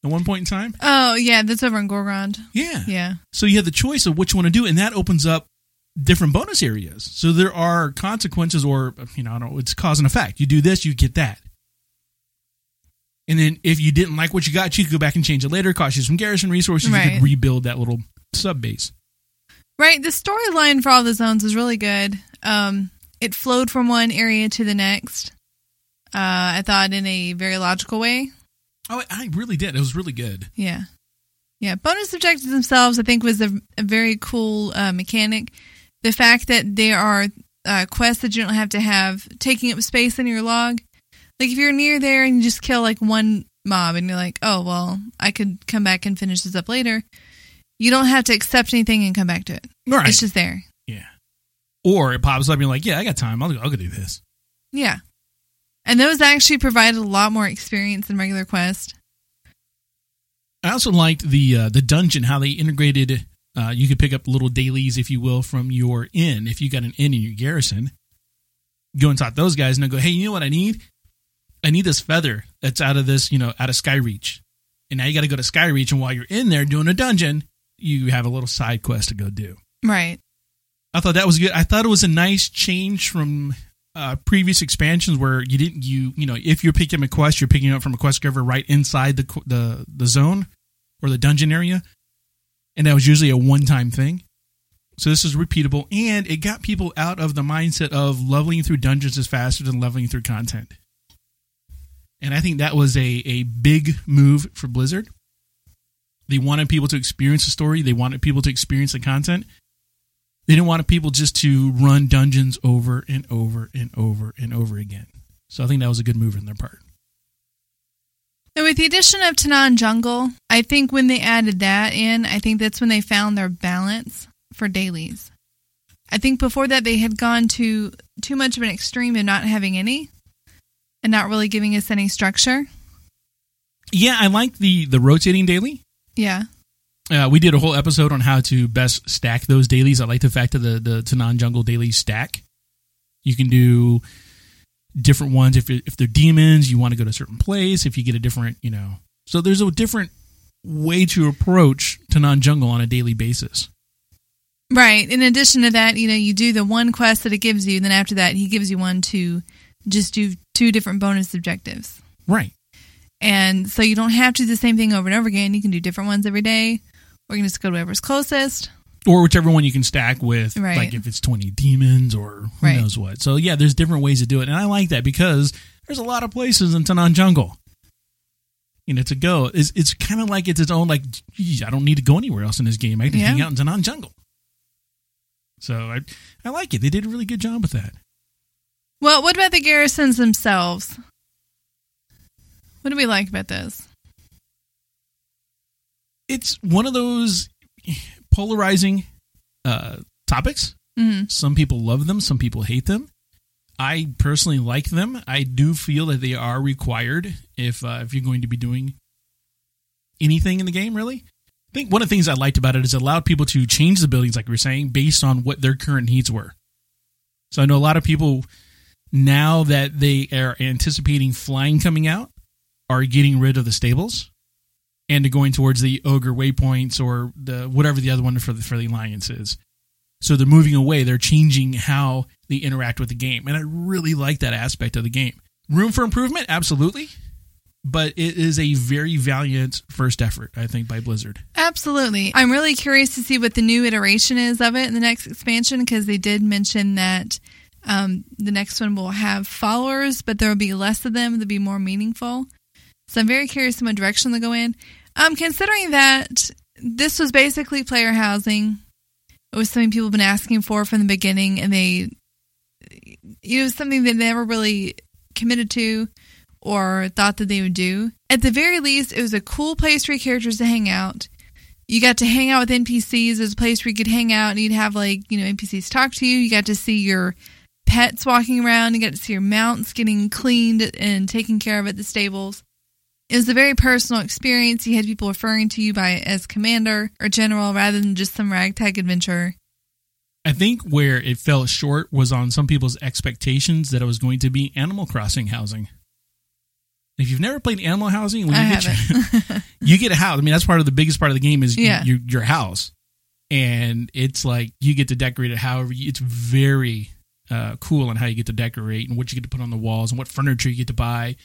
at one point in time? Oh yeah, that's over in Gorgrond. Yeah. Yeah. So you have the choice of what you want to do, and that opens up different bonus areas. So there are consequences, or you know, I don't know, it's cause and effect. You do this, you get that. And then if you didn't like what you got, you could go back and change it later. Cost you some garrison resources. You could rebuild that little sub base. Right. The storyline for all the zones was really good. Um, it flowed from one area to the next. Uh, I thought in a very logical way. Oh, I really did. It was really good. Yeah. Yeah. Bonus objectives themselves, I think, was a, a very cool uh, mechanic. The fact that there are uh, quests that you don't have to have taking up space in your log. Like if you're near there and you just kill like one mob and you're like, oh, well, I could come back and finish this up later. You don't have to accept anything and come back to it. Right. It's just there. yeah. Or it pops up and you're like, yeah, I got time. I'll, I'll go do this. Yeah. And those actually provided a lot more experience than regular quest. I also liked the uh, the dungeon how they integrated. Uh, you could pick up little dailies, if you will, from your inn. If you got an inn in your garrison, go and talk to those guys and go, "Hey, you know what I need? I need this feather that's out of this, you know, out of Skyreach." And now you got to go to Skyreach, and while you're in there doing a dungeon, you have a little side quest to go do. Right. I thought that was good. I thought it was a nice change from uh, previous expansions where you didn't you you know if you're picking up a quest, you're picking it up from a quest giver right inside the the the zone or the dungeon area, and that was usually a one time thing. So this is repeatable, and it got people out of the mindset of leveling through dungeons is faster than leveling through content. And I think that was a a big move for Blizzard. They wanted people to experience the story. They wanted people to experience the content. They didn't want people just to run dungeons over and over and over and over again. So I think that was a good move on their part. And with the addition of Tanaan Jungle, I think when they added that in, I think that's when they found their balance for dailies. I think before that they had gone to too much of an extreme in not having any and not really giving us any structure. Yeah, I like the the rotating daily. Yeah. Uh, we did a whole episode on how to best stack those dailies. I like the fact that the the Tanaan Jungle dailies stack. You can do different ones if if they're demons. You want to go to a certain place. If you get a different, you know, so there's a different way to approach Tanaan Jungle on a daily basis. Right. In addition to that, you know, you do the one quest that it gives you, then after that he gives you one to just do two different bonus objectives. Right. And so you don't have to do the same thing over and over again. You can do different ones every day. Or you can just go to whatever's closest. or whichever one you can stack with, Right. like if it's 20 demons or who Right. knows what. So, yeah, there's different ways to do it. And I like that because there's a lot of places in Tanaan Jungle. You know, to go. It's, it's kind of like it's its own, like, geez, I don't need to go anywhere else in this game. I can Yeah. hang out in Tanaan Jungle. So, I, I like it. They did a really good job with that. Well, what about the garrisons themselves? What do we like about this? It's one of those polarizing uh, topics. hmm Some people love them, some people hate them. I personally like them. I do feel that they are required if uh, if you're going to be doing anything in the game. Really, I think one of the things I liked about it is it allowed people to change the buildings, like we were saying, based on what their current needs were. So I know a lot of people now that they are anticipating flying coming out are getting rid of the stables and going towards the ogre waypoints or the whatever the other one for the for the alliance is. So they're moving away. They're changing how they interact with the game, and I really like that aspect of the game. Room for improvement, absolutely. but it is a very valiant first effort, I think, by Blizzard. Absolutely. I'm really curious to see what the new iteration is of it in the next expansion because they did mention that um, the next one will have followers, but there will be less of them. They'll be more meaningful. So I'm very curious in what direction they'll go in. Um, considering that this was basically player housing, it was something people have been asking for from the beginning, and they it was something they never really committed to or thought that they would do. At the very least, it was a cool place for your characters to hang out. You got to hang out with NPCs. There's a place where you could hang out and you'd have like, you know, NPCs talk to you. You got to see your pets walking around. You got to see your mounts getting cleaned and taken care of at the stables. It was a very personal experience. You had people referring to you by as commander or general rather than just some ragtag adventurer. I think where it fell short was on some people's expectations that it was going to be Animal Crossing housing. If you've never played Animal Housing, when you get your, you get a house. I mean, that's part of the biggest part of the game is Yeah. your your house, and it's like you get to decorate it however. You, it's very uh, cool on how you get to decorate and what you get to put on the walls and what furniture you get to buy.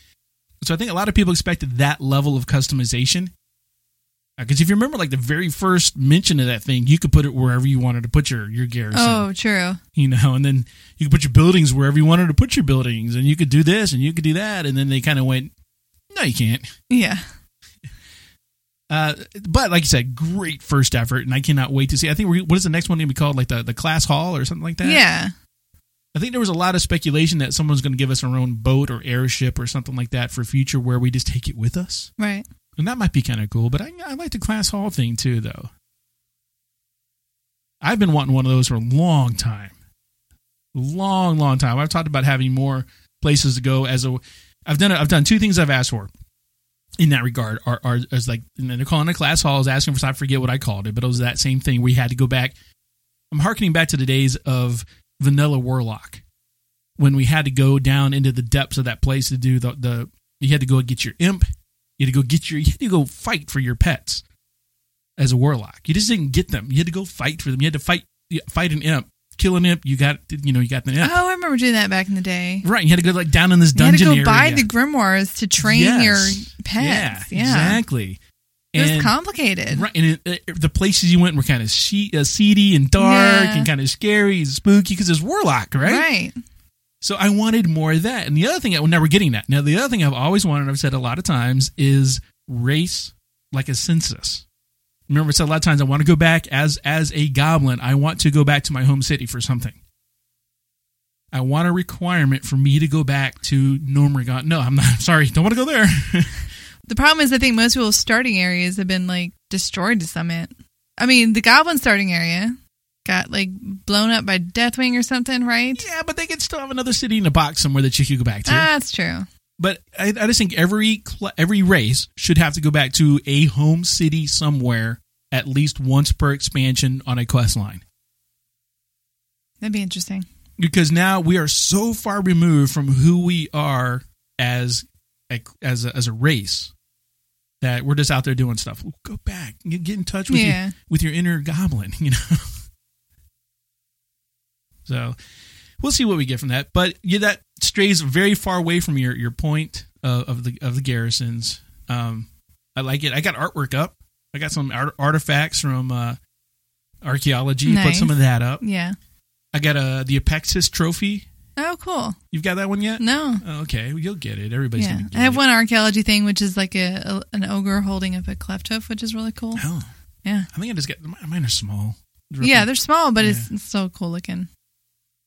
So I think a lot of people expected that level of customization. Because if you remember, like the very first mention of that thing, you could put it wherever you wanted to put your your garrison Oh, true. you know, and then you could put your buildings wherever you wanted to put your buildings, and you could do this and you could do that, and then they kind of went, no, you can't. Yeah. Uh, but like you said, great first effort, and I cannot wait to see. I think what is the next one going to be called, like the the class hall or something like that? Yeah. I think there was a lot of speculation that someone's going to give us our own boat or airship or something like that for future, where we just take it with us, Right. and that might be kind of cool. But I, I like the class hall thing too, though. I've been wanting one of those for a long time, long, long time. I've talked about having more places to go as a. I've done. I've done two things I've asked for in that regard. Are, are as like and they're calling it class hall. I was asking for. I forget what I called it, but it was that same thing. We had to go back. I'm harkening back to the days of Vanilla Warlock when we had to go down into the depths of that place to do the the. You had to go get your imp. You had to go get your. You had to go fight for your pets as a warlock. You just didn't get them. You had to go fight for them. You had to fight fight an imp, kill an imp. You got you know you got the imp. Oh, I remember doing that back in the day. Right, you had to go like down in this dungeon. You had to go buy the grimoires to train Yes. your pets. Yeah, Yeah. exactly. It was complicated. Right, and it, it- the places you went were kind of she, uh, seedy and dark Yeah. and kind of scary and spooky because it's warlock, right? Right. So I wanted more of that. And the other thing, well, now we're getting that. Now the other thing I've always wanted, I've said a lot of times, is race like a census. Remember, I said a lot of times I want to go back as as a goblin. I want to go back to my home city for something. I want a requirement for me to go back to Gnomeregan. No, I'm not. Sorry, don't want to go there. The problem is, I think most people's starting areas have been like destroyed to some end. I mean, the goblin starting area got like blown up by Deathwing or something, right? yeah, but they could still have another city in a box somewhere that you could go back to. Ah, that's true. But I, I just think every cl- every race should have to go back to a home city somewhere at least once per expansion on a quest line. That'd be interesting. Because now we are so far removed from who we are as a, as a, as a race that we're just out there doing stuff. Go back, get, get in touch with Yeah. your with your inner goblin, you know. so we'll see what we get from that. But yeah, that strays very far away from your your point of, of the of the garrisons. Um, I like it. I got artwork up. I got some art, artifacts from uh, archaeology. Put some of that up. Yeah. I got a the Apexis trophy. Oh, cool. You've got that one yet? No. Oh, okay, well, you'll get it. Everybody's Yeah. gonna get I have it. one archaeology thing, which is like a, a an ogre holding up a clefthoof, which is really cool. Oh, Yeah. I think I just got mine are small. Yeah, they're small, but Yeah. it's, it's so cool looking.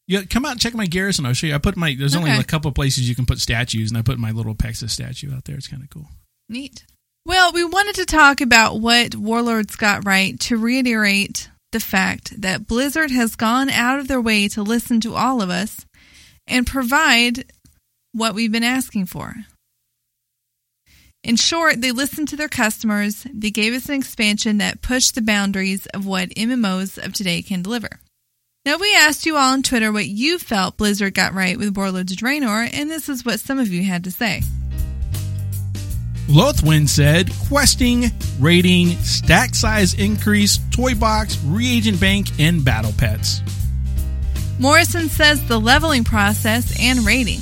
Yeah, come out and check my garrison. I'll show you. I put my there's only a couple of places you can put statues, and I put my little Apexis statue out there. It's kind of cool. Neat. Well, we wanted to talk about what Warlords got right to reiterate the fact that Blizzard has gone out of their way to listen to all of us and provide what we've been asking for. In short, they listened to their customers, they gave us an expansion that pushed the boundaries of what MMOs of today can deliver. Now, we asked you all on Twitter what you felt Blizzard got right with Warlords of Draenor, and this is what some of you had to say. Lothwin said questing, raiding, stack size increase, toy box, reagent bank, and battle pets. Morrison says the leveling process and raiding.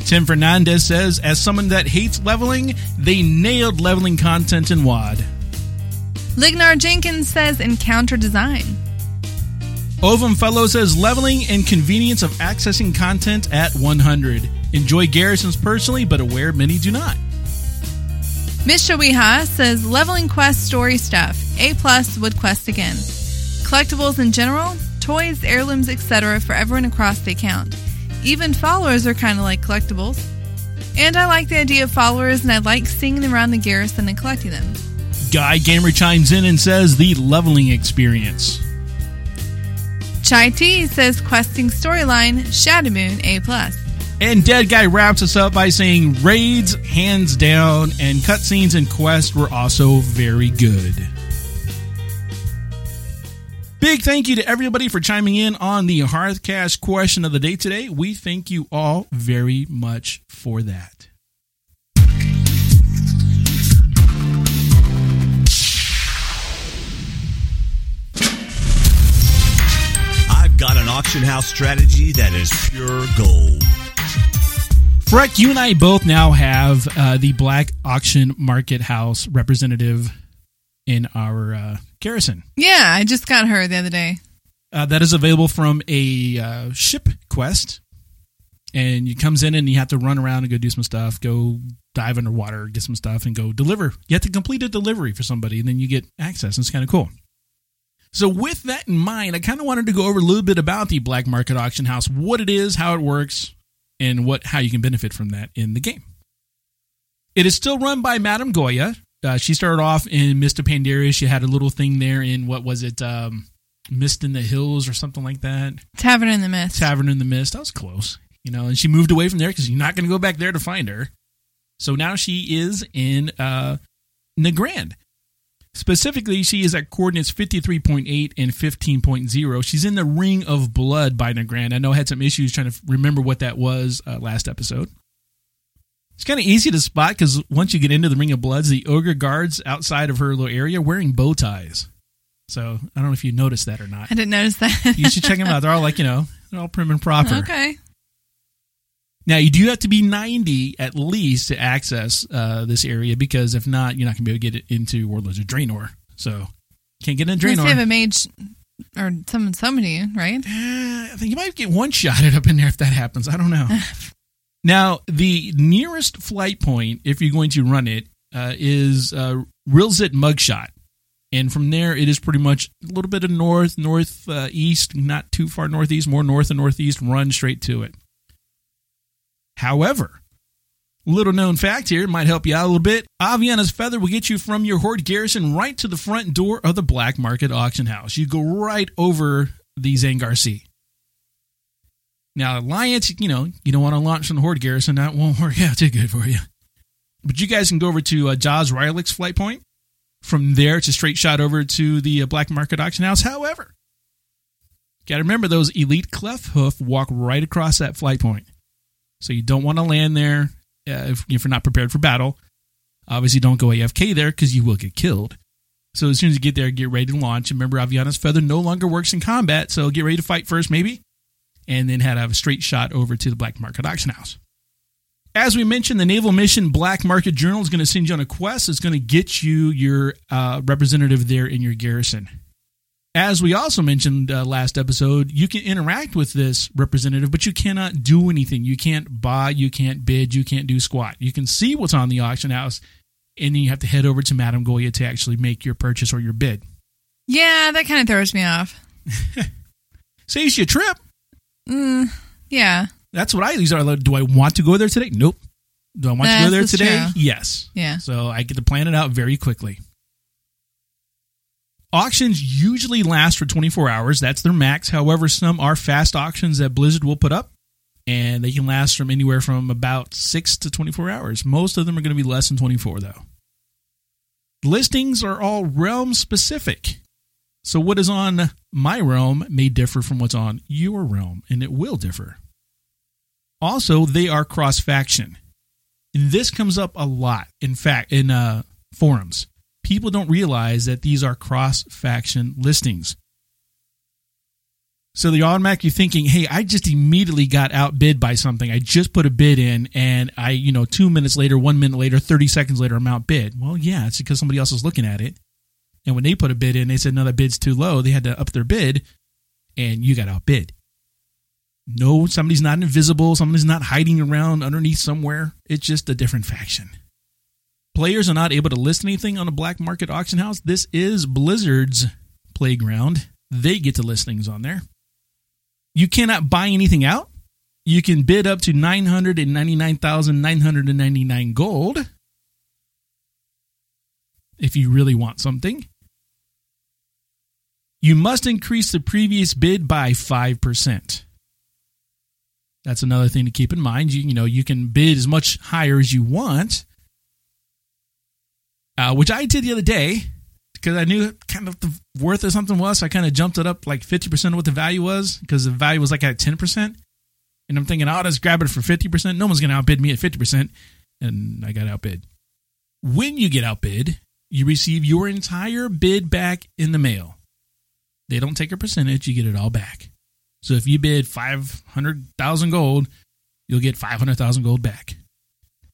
Tim Fernandez says, as someone that hates leveling, they nailed leveling content in WoD. Lignar Jenkins says encounter design. Ovum Fellow says leveling and convenience of accessing content at 100. Enjoy garrisons personally, but aware many do not. Mishawiha says leveling quest story stuff. A plus would quest again. Collectibles in general, toys, heirlooms, etc. for everyone across the account. Even followers are kind of like collectibles. And I like the idea of followers and I like seeing them around the garrison and collecting them. Guy Gamer chimes in and says the leveling experience. Chai T says questing storyline, Shadowmoon A plus. And Dead Guy wraps us up by saying raids, hands down, and cutscenes and quests were also very good. Big thank you to everybody for chiming in on the Hearthcast question of the day today. We thank you all very much for that. I've got an auction house strategy that is pure gold. Freck, you and I both now have uh, the Black Auction Market House representative in our uh, garrison. Yeah, I just got her the other day. Uh, that is available from a uh, ship quest, and it comes in and you have to run around and go do some stuff, go dive underwater, get some stuff, and go deliver. You have to complete a delivery for somebody, and then you get access. And it's kind of cool. So, with that in mind, I kind of wanted to go over a little bit about the Black Market Auction House, what it is, how it works, and what how you can benefit from that in the game. It is still run by Madame Goya. Uh, she started off in Mist of Pandaria. She had a little thing there in what was it, um, Mist in the Hills or something like that. Tavern in the Mist. Tavern in the Mist. That was close, you know. And she moved away from there because you're not going to go back there to find her. So now she is in uh, Nagrand. Specifically, she is at coordinates 53.8 and 15.0. She's in the Ring of Blood by Nagrand. I know I had some issues trying to remember what that was uh, last episode. It's kind of easy to spot because once you get into the Ring of Bloods, the ogre guards outside of her little area wearing bow ties. So I don't know if you noticed that or not. I didn't notice that. You should check them out. They're all like, you know, they're all prim and proper. okay. Now you do have to be 90 at least to access uh, this area because if not, you're not going to be able to get it into Warlords of Draenor. So can't get in Unless Draenor. they have a mage or someone somebody, right? Uh, I think you might get one shotted up in there if that happens. I don't know. now the nearest flight point, if you're going to run it, uh, is uh, Rilzit Mugshot. And from there, it is pretty much a little bit of north, north, uh, not too far northeast, more north and northeast, run straight to it. However, little known fact here might help you out a little bit. Aviana's Feather will get you from your Horde garrison right to the front door of the Black Market Auction House. You go right over the Zangar Sea. Now, Alliance, you know, you don't want to launch the Horde garrison. That won't work out too good for you. But you guys can go over to uh, Joz's Rylaks flight point. From there, it's a straight shot over to the uh, Black Market Auction House. However, got to remember those elite clefthoof walk right across that flight point. So you don't want to land there uh, if, if you're not prepared for battle. Obviously, don't go AFK there because you will get killed. So as soon as you get there, get ready to launch. And remember, Aviana's Feather no longer works in combat, so get ready to fight first, maybe, and then had a straight shot over to the Black Market Auction House. As we mentioned, the Naval Mission Black Market Journal is going to send you on a quest. It's going to get you your uh, representative there in your garrison. As we also mentioned uh, last episode, you can interact with this representative, but you cannot do anything. You can't buy, you can't bid, you can't do squat. You can see what's on the auction house, and then you have to head over to Madame Goya to actually make your purchase or your bid. Yeah, that kind of throws me off. Saves you a trip. Mm, yeah, That's what I use. Do I want to go there today? Nope. Do I want to go there today? true. Yes. yeah. So I get to plan it out very quickly. Auctions usually last for 24 hours. That's their max. However, some are fast auctions that Blizzard will put up, and they can last from anywhere from about 6 to 24 hours. Most of them are going to be less than 24, though. Listings are all realm specific. So, what is on my realm may differ from what's on your realm, and it will differ. Also, they are cross faction. This comes up a lot. In fact, in uh, forums, people don't realize that these are cross faction listings. So the automatic you're thinking, hey, I just immediately got outbid by something. I just put a bid in and I, you know, two minutes later, one minute later, 30 seconds later, I'm outbid. Well, yeah, it's because somebody else is looking at it. And when they put a bid in, they said, no, that bid's too low. They had to up their bid and you got outbid. No, somebody's not invisible. Somebody's not hiding around underneath somewhere. It's just a different faction. Players are not able to list anything on a black market auction house. This is Blizzard's playground. They get to list things on there. You cannot buy anything out. You can bid up to 999,999 gold if you really want something. You must increase the previous bid by 5%. That's another thing to keep in mind. You, you know, you can bid as much higher as you want, uh, which I did the other day because I knew kind of the worth of something was. So I kind of jumped it up like 50% of what the value was because the value was like at 10%. And I'm thinking, oh, I'll just grab it for 50%. No one's going to outbid me at 50%. And I got outbid. When you get outbid, you receive your entire bid back in the mail. They don't take a percentage, you get it all back. So if you bid 500,000 gold, you'll get 500,000 gold back.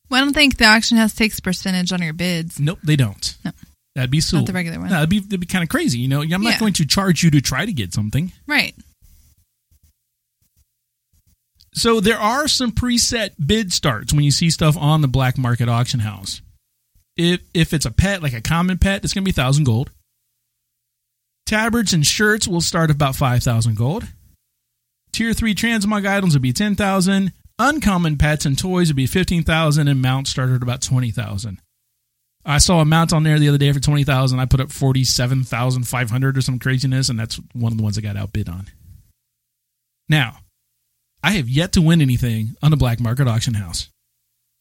Well, I don't think the auction house takes percentage on your bids. Nope, they don't. No. That'd be so. Not the regular one. No, that'd be, that'd be kind of crazy. You know, I'm not Yeah. going to charge you to try to get something. Right. So there are some preset bid starts when you see stuff on the black market auction house. If if it's a pet, like a common pet, it's going to be thousand gold. Tabards and shirts will start about five thousand gold. Tier three transmog items will be ten thousand. Uncommon pets and toys would be fifteen thousand, and mounts start at about twenty thousand. I saw a mount on there the other day for twenty thousand. I put up forty seven thousand five hundred or some craziness, and that's one of the ones I got outbid on. Now, I have yet to win anything on the black market auction house.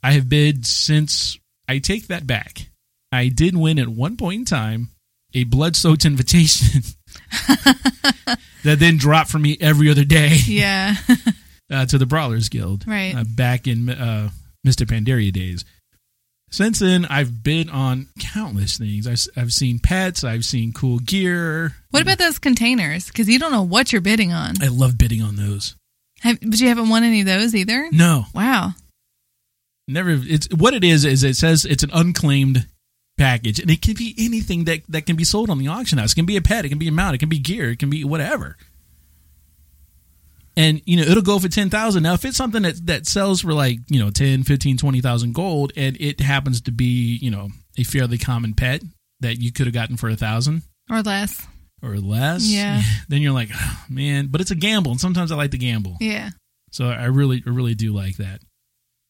I have bid since I take that back. I did win at one point in time a blood soaked invitation that then dropped for me every other day Yeah. uh, to the Brawlers Guild. Right. Uh, back in uh, Mists of Pandaria days. Since then, I've bid on countless things. I've, I've seen pets, I've seen cool gear. what about those containers? Because you don't know what you're bidding on. I love bidding on those. Have, but you haven't won any of those either? No, Wow. never. It's what it is. Is it says it's an unclaimed package, and it can be anything that that can be sold on the auction house. It can be a pet, it can be a mount, it can be gear, it can be whatever. And you know it'll go for ten thousand. Now, if it's something that that sells for like you know 10, 15, 20,000 gold, and it happens to be you know a fairly common pet that you could have gotten for a thousand Or less. or less, Yeah. then you're like, oh, man. But it's a gamble, and sometimes I like to gamble. Yeah. So I really, I really do like that.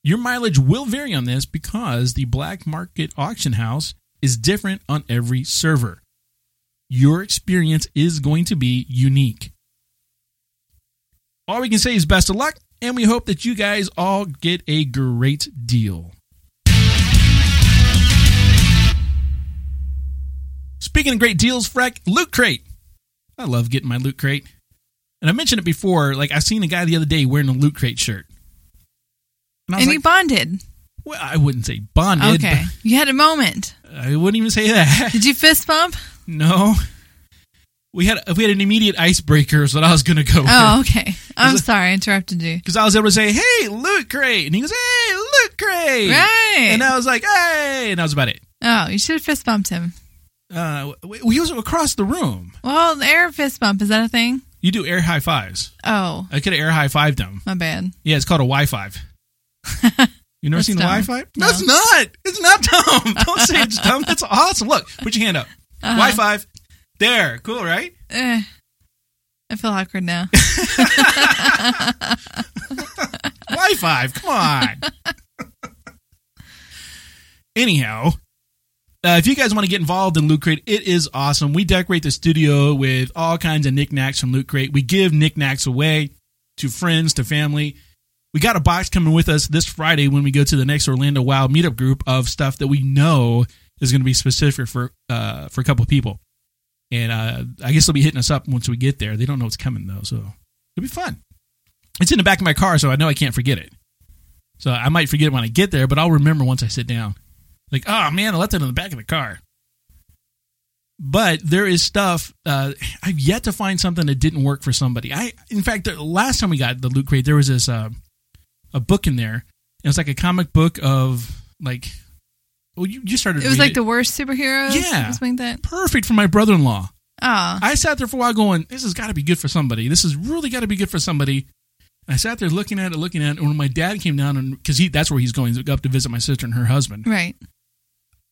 Your mileage will vary on this because the black market auction house is different on every server. Your experience is going to be unique. All we can say is best of luck, and we hope that you guys all get a great deal. Speaking of great deals, Freck, Loot Crate. I love getting my Loot Crate. And I mentioned it before, like I seen a guy the other day wearing a Loot Crate shirt. And I And you bonded. well, I wouldn't say bonded. Okay. You had a moment. I wouldn't even say that. Did you fist bump? no. We had we had an immediate icebreaker so that I was going to go with. Oh, okay. I'm it- sorry, I interrupted you. Because I was able to say, hey, Loot Crate. And he goes, hey, Loot Crate. Right. And I was like, hey. And that was about it. Oh, you should have fist bumped him. Uh, we, we was across the room. Well, air fist bump, is that a thing? You do air high fives. Oh, I could have air high fived him. my bad. Yeah, it's called a Wi Five. You never That's seen. Wi Fi? No. That's not. It's not dumb. Don't say it's dumb. That's awesome. Look, put your hand up. Uh-huh. Wi Fi. There. Cool, right? Eh, I feel awkward now. Wi Fi. Come on. Anyhow, uh, if you guys want to get involved in Loot Crate, it is awesome. We decorate the studio with all kinds of knickknacks from Loot Crate. We give knickknacks away to friends, to family. We got a box coming with us this Friday when we go to the next Orlando Wild meetup group of stuff that we know is going to be specific for uh, for a couple of people. And uh, I guess they'll be hitting us up once we get there. They don't know what's coming though, so it'll be fun. It's in the back of my car, so I know I can't forget it. So I might forget when I get there, but I'll remember once I sit down. Like, oh man, I left it in the back of the car. But there is stuff. Uh, I've yet to find something that didn't work for somebody. I, in fact, the last time we got the loot crate, there was this uh, a book in there. It was like a comic book of like. Well, you, you started. It was like the worst superheroes. Yeah. Like that. perfect for my brother-in-law. Oh. I sat there for a while going, this has got to be good for somebody. This has really got to be good for somebody. I sat there looking at it, looking at it. And when my dad came down, and because he that's where he's going up to visit my sister and her husband, Right.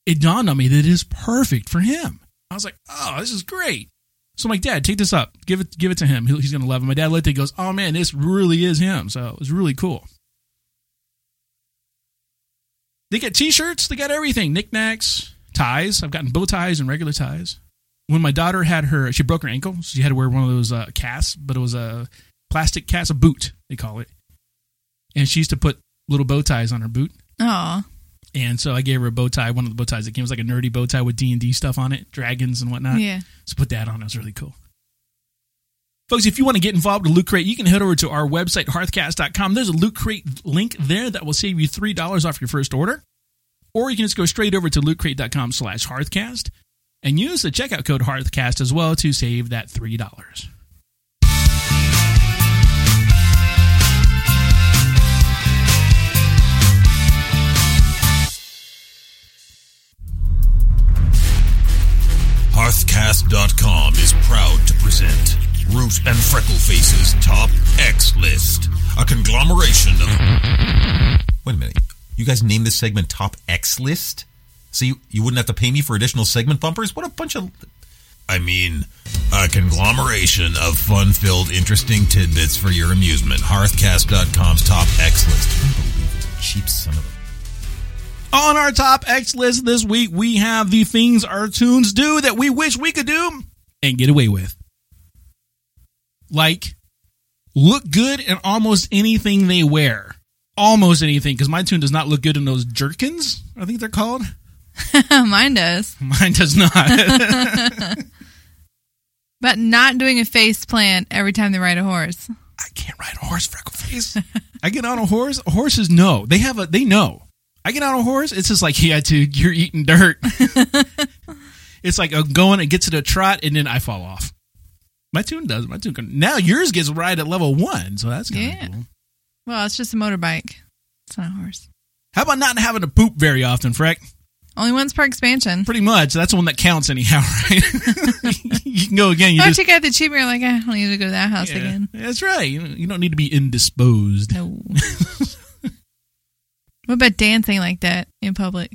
it dawned on me that it is perfect for him. I was like, oh, this is great. So I'm like, Dad, take this up. Give it give it to him. He's going to love it. My dad looked at it goes, oh, man, this really is him. So it was really cool. They got t-shirts. They got everything. Knickknacks, ties. I've gotten bow ties and regular ties. When my daughter had her, she broke her ankle. So she had to wear one of those uh, casts, but it was a plastic cast, a boot, they call it. And she used to put little bow ties on her boot. Oh. And so I gave her a bow tie, one of the bow ties that came was like a nerdy bow tie with D and D stuff on it, dragons and whatnot. Yeah. So put that on. It was really cool. Folks, if you want to get involved with Loot Crate, you can head over to our website, hearthcast.com. There's a Loot Crate link there that will save you $3 off your first order. Or you can just go straight over to lootcrate.com slash hearthcast and use the checkout code hearthcast as well to save that $3. Hearthcast.com is proud to present Root and Freckleface's Top X List, a conglomeration of. Wait a minute. You guys named this segment Top X List? So you, you wouldn't have to pay me for additional segment bumpers? What a bunch of. I mean, a conglomeration of fun filled, interesting tidbits for your amusement. Hearthcast.com's Top X List. Cheap son of a. On our top X list this week, we have the things our toons do that we wish we could do and get away with. Like, look good in almost anything they wear. Almost anything, because my toon does not look good in those jerkins, I think they're called. Mine does. Mine does not. But not doing a face plant every time they ride a horse. I can't ride a horse, freckle face. I get on a horse. Horses know. They have a. They know. I get on a horse. It's just like yeah, dude, you're eating dirt. it's like I'm going and get to the trot, and then I fall off. My toon does. My toon can. Now yours gets right at level one, so that's kind of Yeah. cool. Well, it's just a motorbike. It's not a horse. How about not having to poop very often, Freck? Only once per expansion. Pretty much. That's the one that counts anyhow, right? you can go again. You just you got the cheaper, you're like, eh, I don't need to go to that house yeah, again. that's right. You you don't need to be indisposed. No. what about dancing like that in public?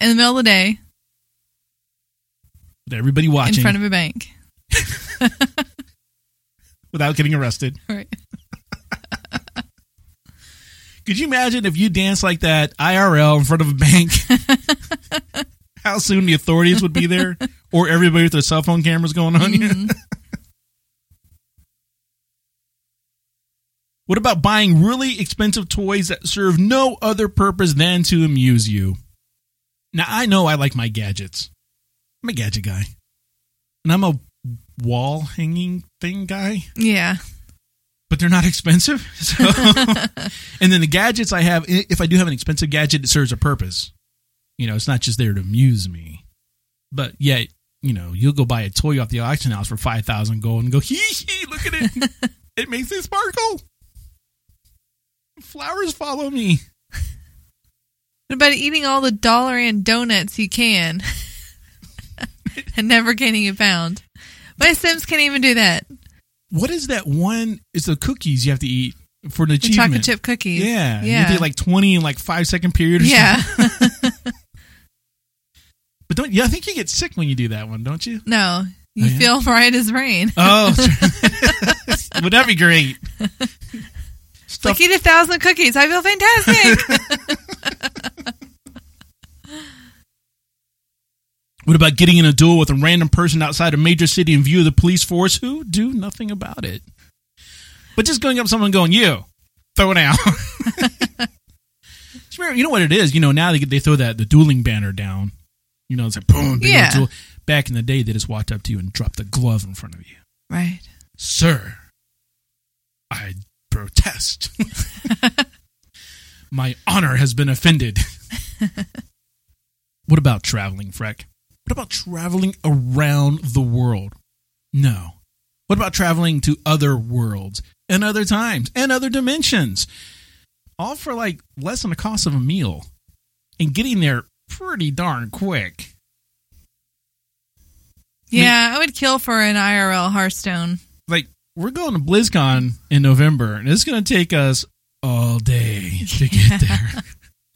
In the middle of the day, With everybody watching in front of a bank. Without getting arrested. Right. Could you imagine if you danced like that IRL in front of a bank? How soon the authorities would be there, or everybody with their cell phone cameras going on you? Mm-hmm. what about buying really expensive toys that serve no other purpose than to amuse you? Now I know I like my gadgets. I'm a gadget guy, and I'm a wall hanging thing guy Yeah. but they're not expensive. So, and then the gadgets I have, if I do have an expensive gadget, it serves a purpose. You know, it's not just there to amuse me. But yet, you know, you'll go buy a toy off the auction house for five thousand gold and go, hee hee, look at it, it makes it sparkle. Flowers follow me. What about eating all the Dalaran donuts you can and never getting a pound? My Sims can't even do that. What is that one? It's the cookies you have to eat for an The achievement. chocolate chip cookies. Yeah, you Yeah. have to eat like twenty in like five second period. Or yeah. something. but don't yeah, I think you get sick when you do that one, don't you? no. You Oh, yeah? feel right as rain. Oh, would that be great? Like eat a thousand cookies. I feel fantastic. What about getting in a duel with a random person outside a major city in view of the police force who do nothing about it? But just going up to someone and going, you, throw it out. You know what it is? You know, now they, they throw that the dueling banner down. You know, it's like, boom, Yeah. duel. Back in the day, they just walked up to you and dropped a glove in front of you. right. Sir, I protest. My honor has been offended. what about traveling, Freck? What about traveling around the world? No. What about traveling to other worlds and other times and other dimensions? All for like less than the cost of a meal and getting there pretty darn quick. Yeah, I would kill for an IRL Hearthstone. Like, we're going to BlizzCon in November, and it's going to take us all day to get there.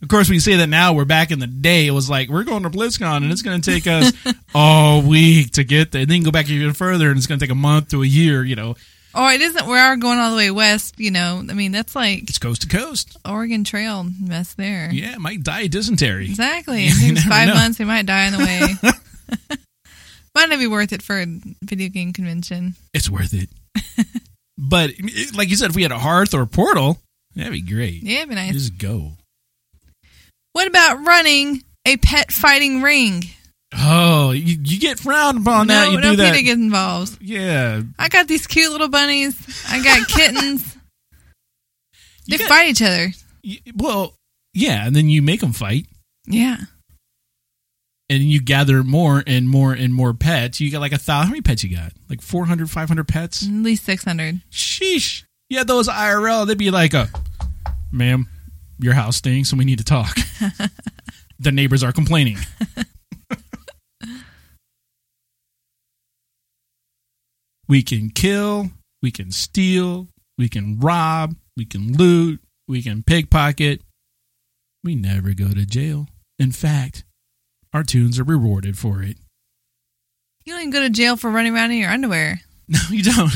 Of course, we say that now. We're back in the day. It was like we're going to BlizzCon, and it's going to take us all week to get there. And then go back even further, and it's going to take a month to a year. You know, Oh, it isn't. We are going all the way west. You know, I mean, that's like it's coast to coast. Oregon Trail mess there. Yeah, it might die of dysentery. Exactly. Takes five know. months. They might die on the way. might not be worth it for a video game convention. It's worth it. but like you said, if we had a hearth or a portal, that'd be great. Yeah, it'd be nice. Just go. What about running a pet fighting ring? Oh, you, you get frowned upon that. no, You no do that. Gets involved. yeah. I got these cute little bunnies. I got kittens. They got- fight each other. y- Well, yeah, and then you make them fight. Yeah. and you gather more and more and more pets. You got like a thousand. How many pets you got? Like 400, 500 pets? At least 600. Sheesh. Yeah, those IRL, they'd be like, a, ma'am, your house stinks and we need to talk. the neighbors are complaining. we can kill, we can steal, we can rob, we can loot, we can pickpocket. We never go to jail. In fact, our toons are rewarded for it. You don't even go to jail for running around in your underwear. No, you don't.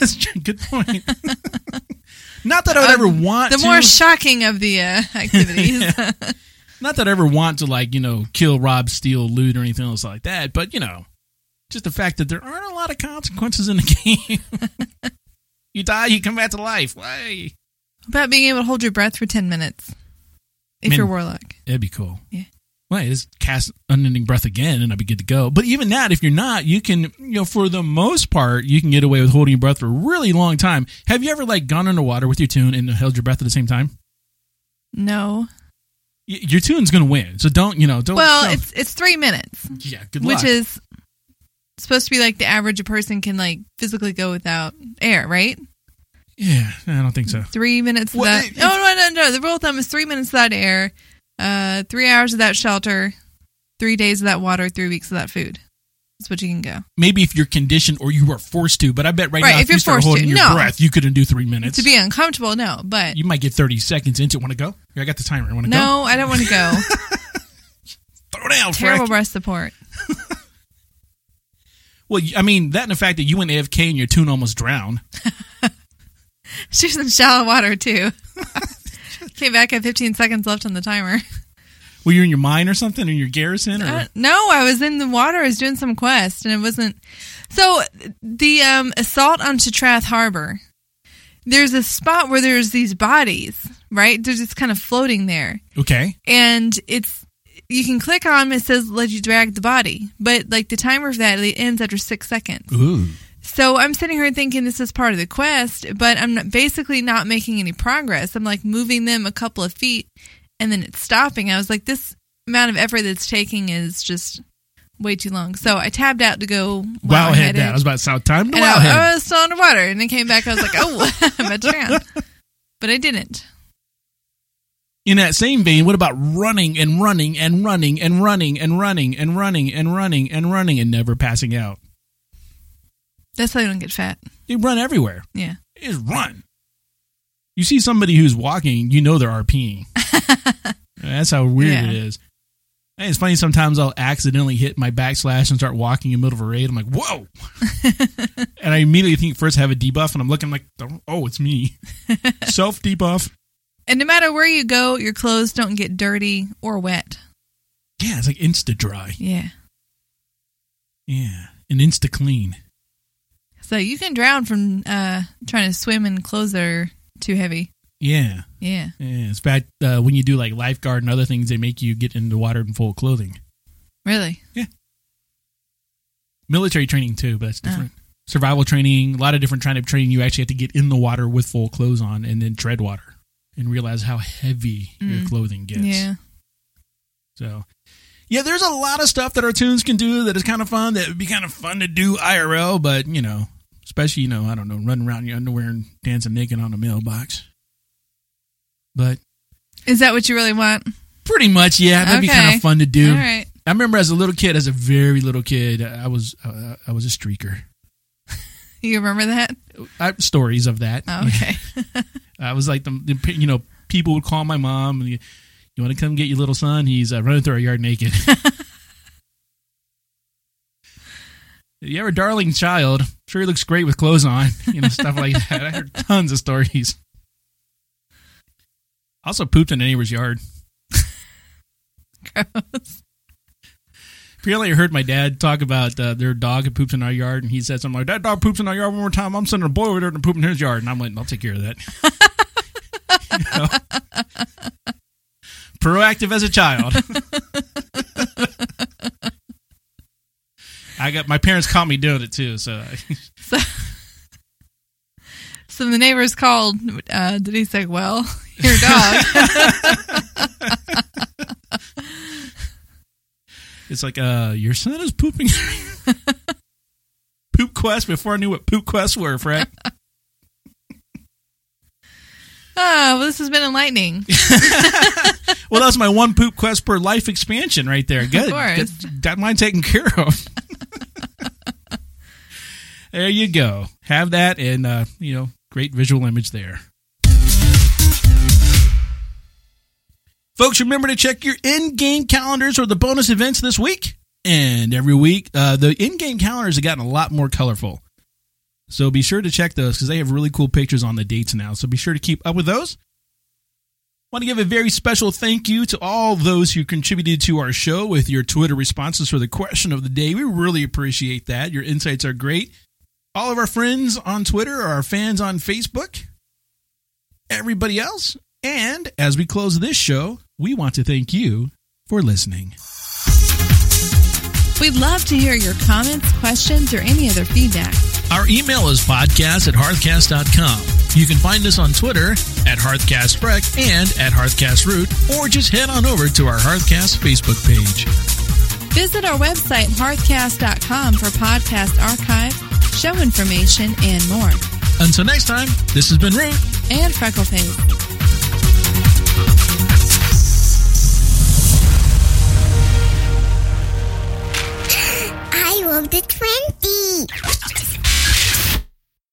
That's a good point. Not that I would Uh, ever want to The to. more shocking of the uh, activities. not that I ever want to like you know kill, rob, steal, loot, or anything else like that. But you know, just the fact that there aren't a lot of consequences in the game. you die, you come back to life. Why? about being able to hold your breath for 10 minutes if Man. you're Warlock. That'd be cool. Yeah. Well, just cast unending breath again, and I'd be good to go. But even that, if you're not, you can, you know, for the most part, you can get away with holding your breath for a really long time. Have you ever like gone underwater with your toon and held your breath at the same time? No. Y- your toon's gonna win, so don't, you know, don't. Well, don't- it's it's three minutes, yeah, good which luck. is supposed to be like the average a person can like physically go without air, right? yeah, I don't think so. Three minutes Well, without. if- oh, no, no, no, no. The rule of thumb is three minutes without air, uh, three hours of that shelter, three days of that water, three weeks of that food. That's what you can go. Maybe if you're conditioned or you are forced to, but I bet right, Right, now if if, you you're start forced to, your no. breath, you couldn't do three minutes. To be uncomfortable, no, but you might get 30 seconds into it. Want to go? Here, I got the timer. I Want to go? no, I don't want to go. Throw down, Terrible Frank. breast support. Well, I mean, that and the fact that you went AFK and your toon almost drowned. She was in shallow water too. Came back at 15 seconds left on the timer. Were you in your mine or something in your garrison? Or? Uh, no, I was in the water. I was doing some quest, and it wasn't. So the um, assault on Shattrath Harbor. There's a spot where there's these bodies, right? They're just kind of floating there, okay. and it's you can click on. 'em, It says let you drag the body, but like the timer for that it ends after six seconds. Ooh. So I'm sitting here thinking this is part of the quest, but I'm basically not making any progress. I'm like moving them a couple of feet and then it's stopping. I was like, this amount of effort that's taking is just way too long. So I tabbed out to go Wowhead that. I was about to sound time to and wow I. I was still underwater and then came back. I was like, oh, I'm at drown. But I didn't. In that same vein, what about running and running and running and running and running and running and running and running and never passing out? That's how you don't get fat. You run everywhere. Yeah. Just run. You see somebody who's walking, you know they're RPing. That's how weird Yeah. it is. Hey, it's funny sometimes I'll accidentally hit my backslash and start walking in the middle of a raid. I'm like, whoa. and I immediately think first I have a debuff and I'm looking like, oh, it's me. Self debuff. And no matter where you go, your clothes don't get dirty or wet. Yeah, it's like insta dry. Yeah. Yeah. And insta clean. So you can drown from uh, trying to swim in clothes that are too heavy. Yeah. Yeah. Yeah. It's bad uh, when you do like lifeguard and other things, they make you get into water in full clothing. Really? Yeah. Military training too, but that's Oh. different. Survival training, a lot of different kind of training. You actually have to get in the water with full clothes on and then tread water and realize how heavy your Mm. clothing gets. Yeah. So, Yeah, there's a lot of stuff that our toons can do that is kind of fun. That would be kind of fun to do IRL, but you know, especially you know, I don't know, running around in your underwear and dancing naked on a mailbox. But Is that what you really want? pretty much, yeah, that'd be kind of fun to do. All right. I remember as a little kid, as a very little kid, I was uh, I was a streaker. You remember that? I have stories of that. Oh, okay. I was like the, the you know people would call my mom and you, you want to come get your little son? He's uh, running through our yard naked. you have a darling child. Sure, he looks great with clothes on. You know stuff like that. I heard tons of stories. Also pooped in a neighbor's yard. Gross. Apparently, I heard my dad talk about uh, their dog had pooped in our yard, and he said something like, "That dog poops in our yard one more time. I'm sending a boy over there to poop in his yard." And I'm like, "I'll take care of that." You know? Proactive as a child. I got my parents caught me doing it too, so So, so the neighbors called. Uh, did he say, "Well, your dog"? it's like, uh, your son is pooping. Poop quest before I knew what poop quests were, Fred. Oh, well, this has been enlightening. Well, that's my one poop quest per life expansion right there. Good. course. Got, mine taken care of. there you go. Have that and, uh, you know, great visual image there. Folks, remember to check your in-game calendars or the bonus events this week and every week. Uh, the in-game calendars have gotten a lot more colorful. So be sure to check those because they have really cool pictures on the dates now. So be sure to keep up with those. Want to give a very special thank you to all those who contributed to our show with your Twitter responses for the question of the day. We really appreciate that. Your insights are great. All of our friends on Twitter, our fans on Facebook, everybody else. And as we close this show, we want to thank you for listening. We'd love to hear your comments, questions, or any other feedback. Our email is podcast at hearthcast.com. You can find us on Twitter at hearthcastrec and at hearthcastroot, or just head on over to our Hearthcast Facebook page. Visit our website, hearthcast.com, for podcast archive, show information, and more. Until next time, this has been Root. And Freckleface. I love the 20.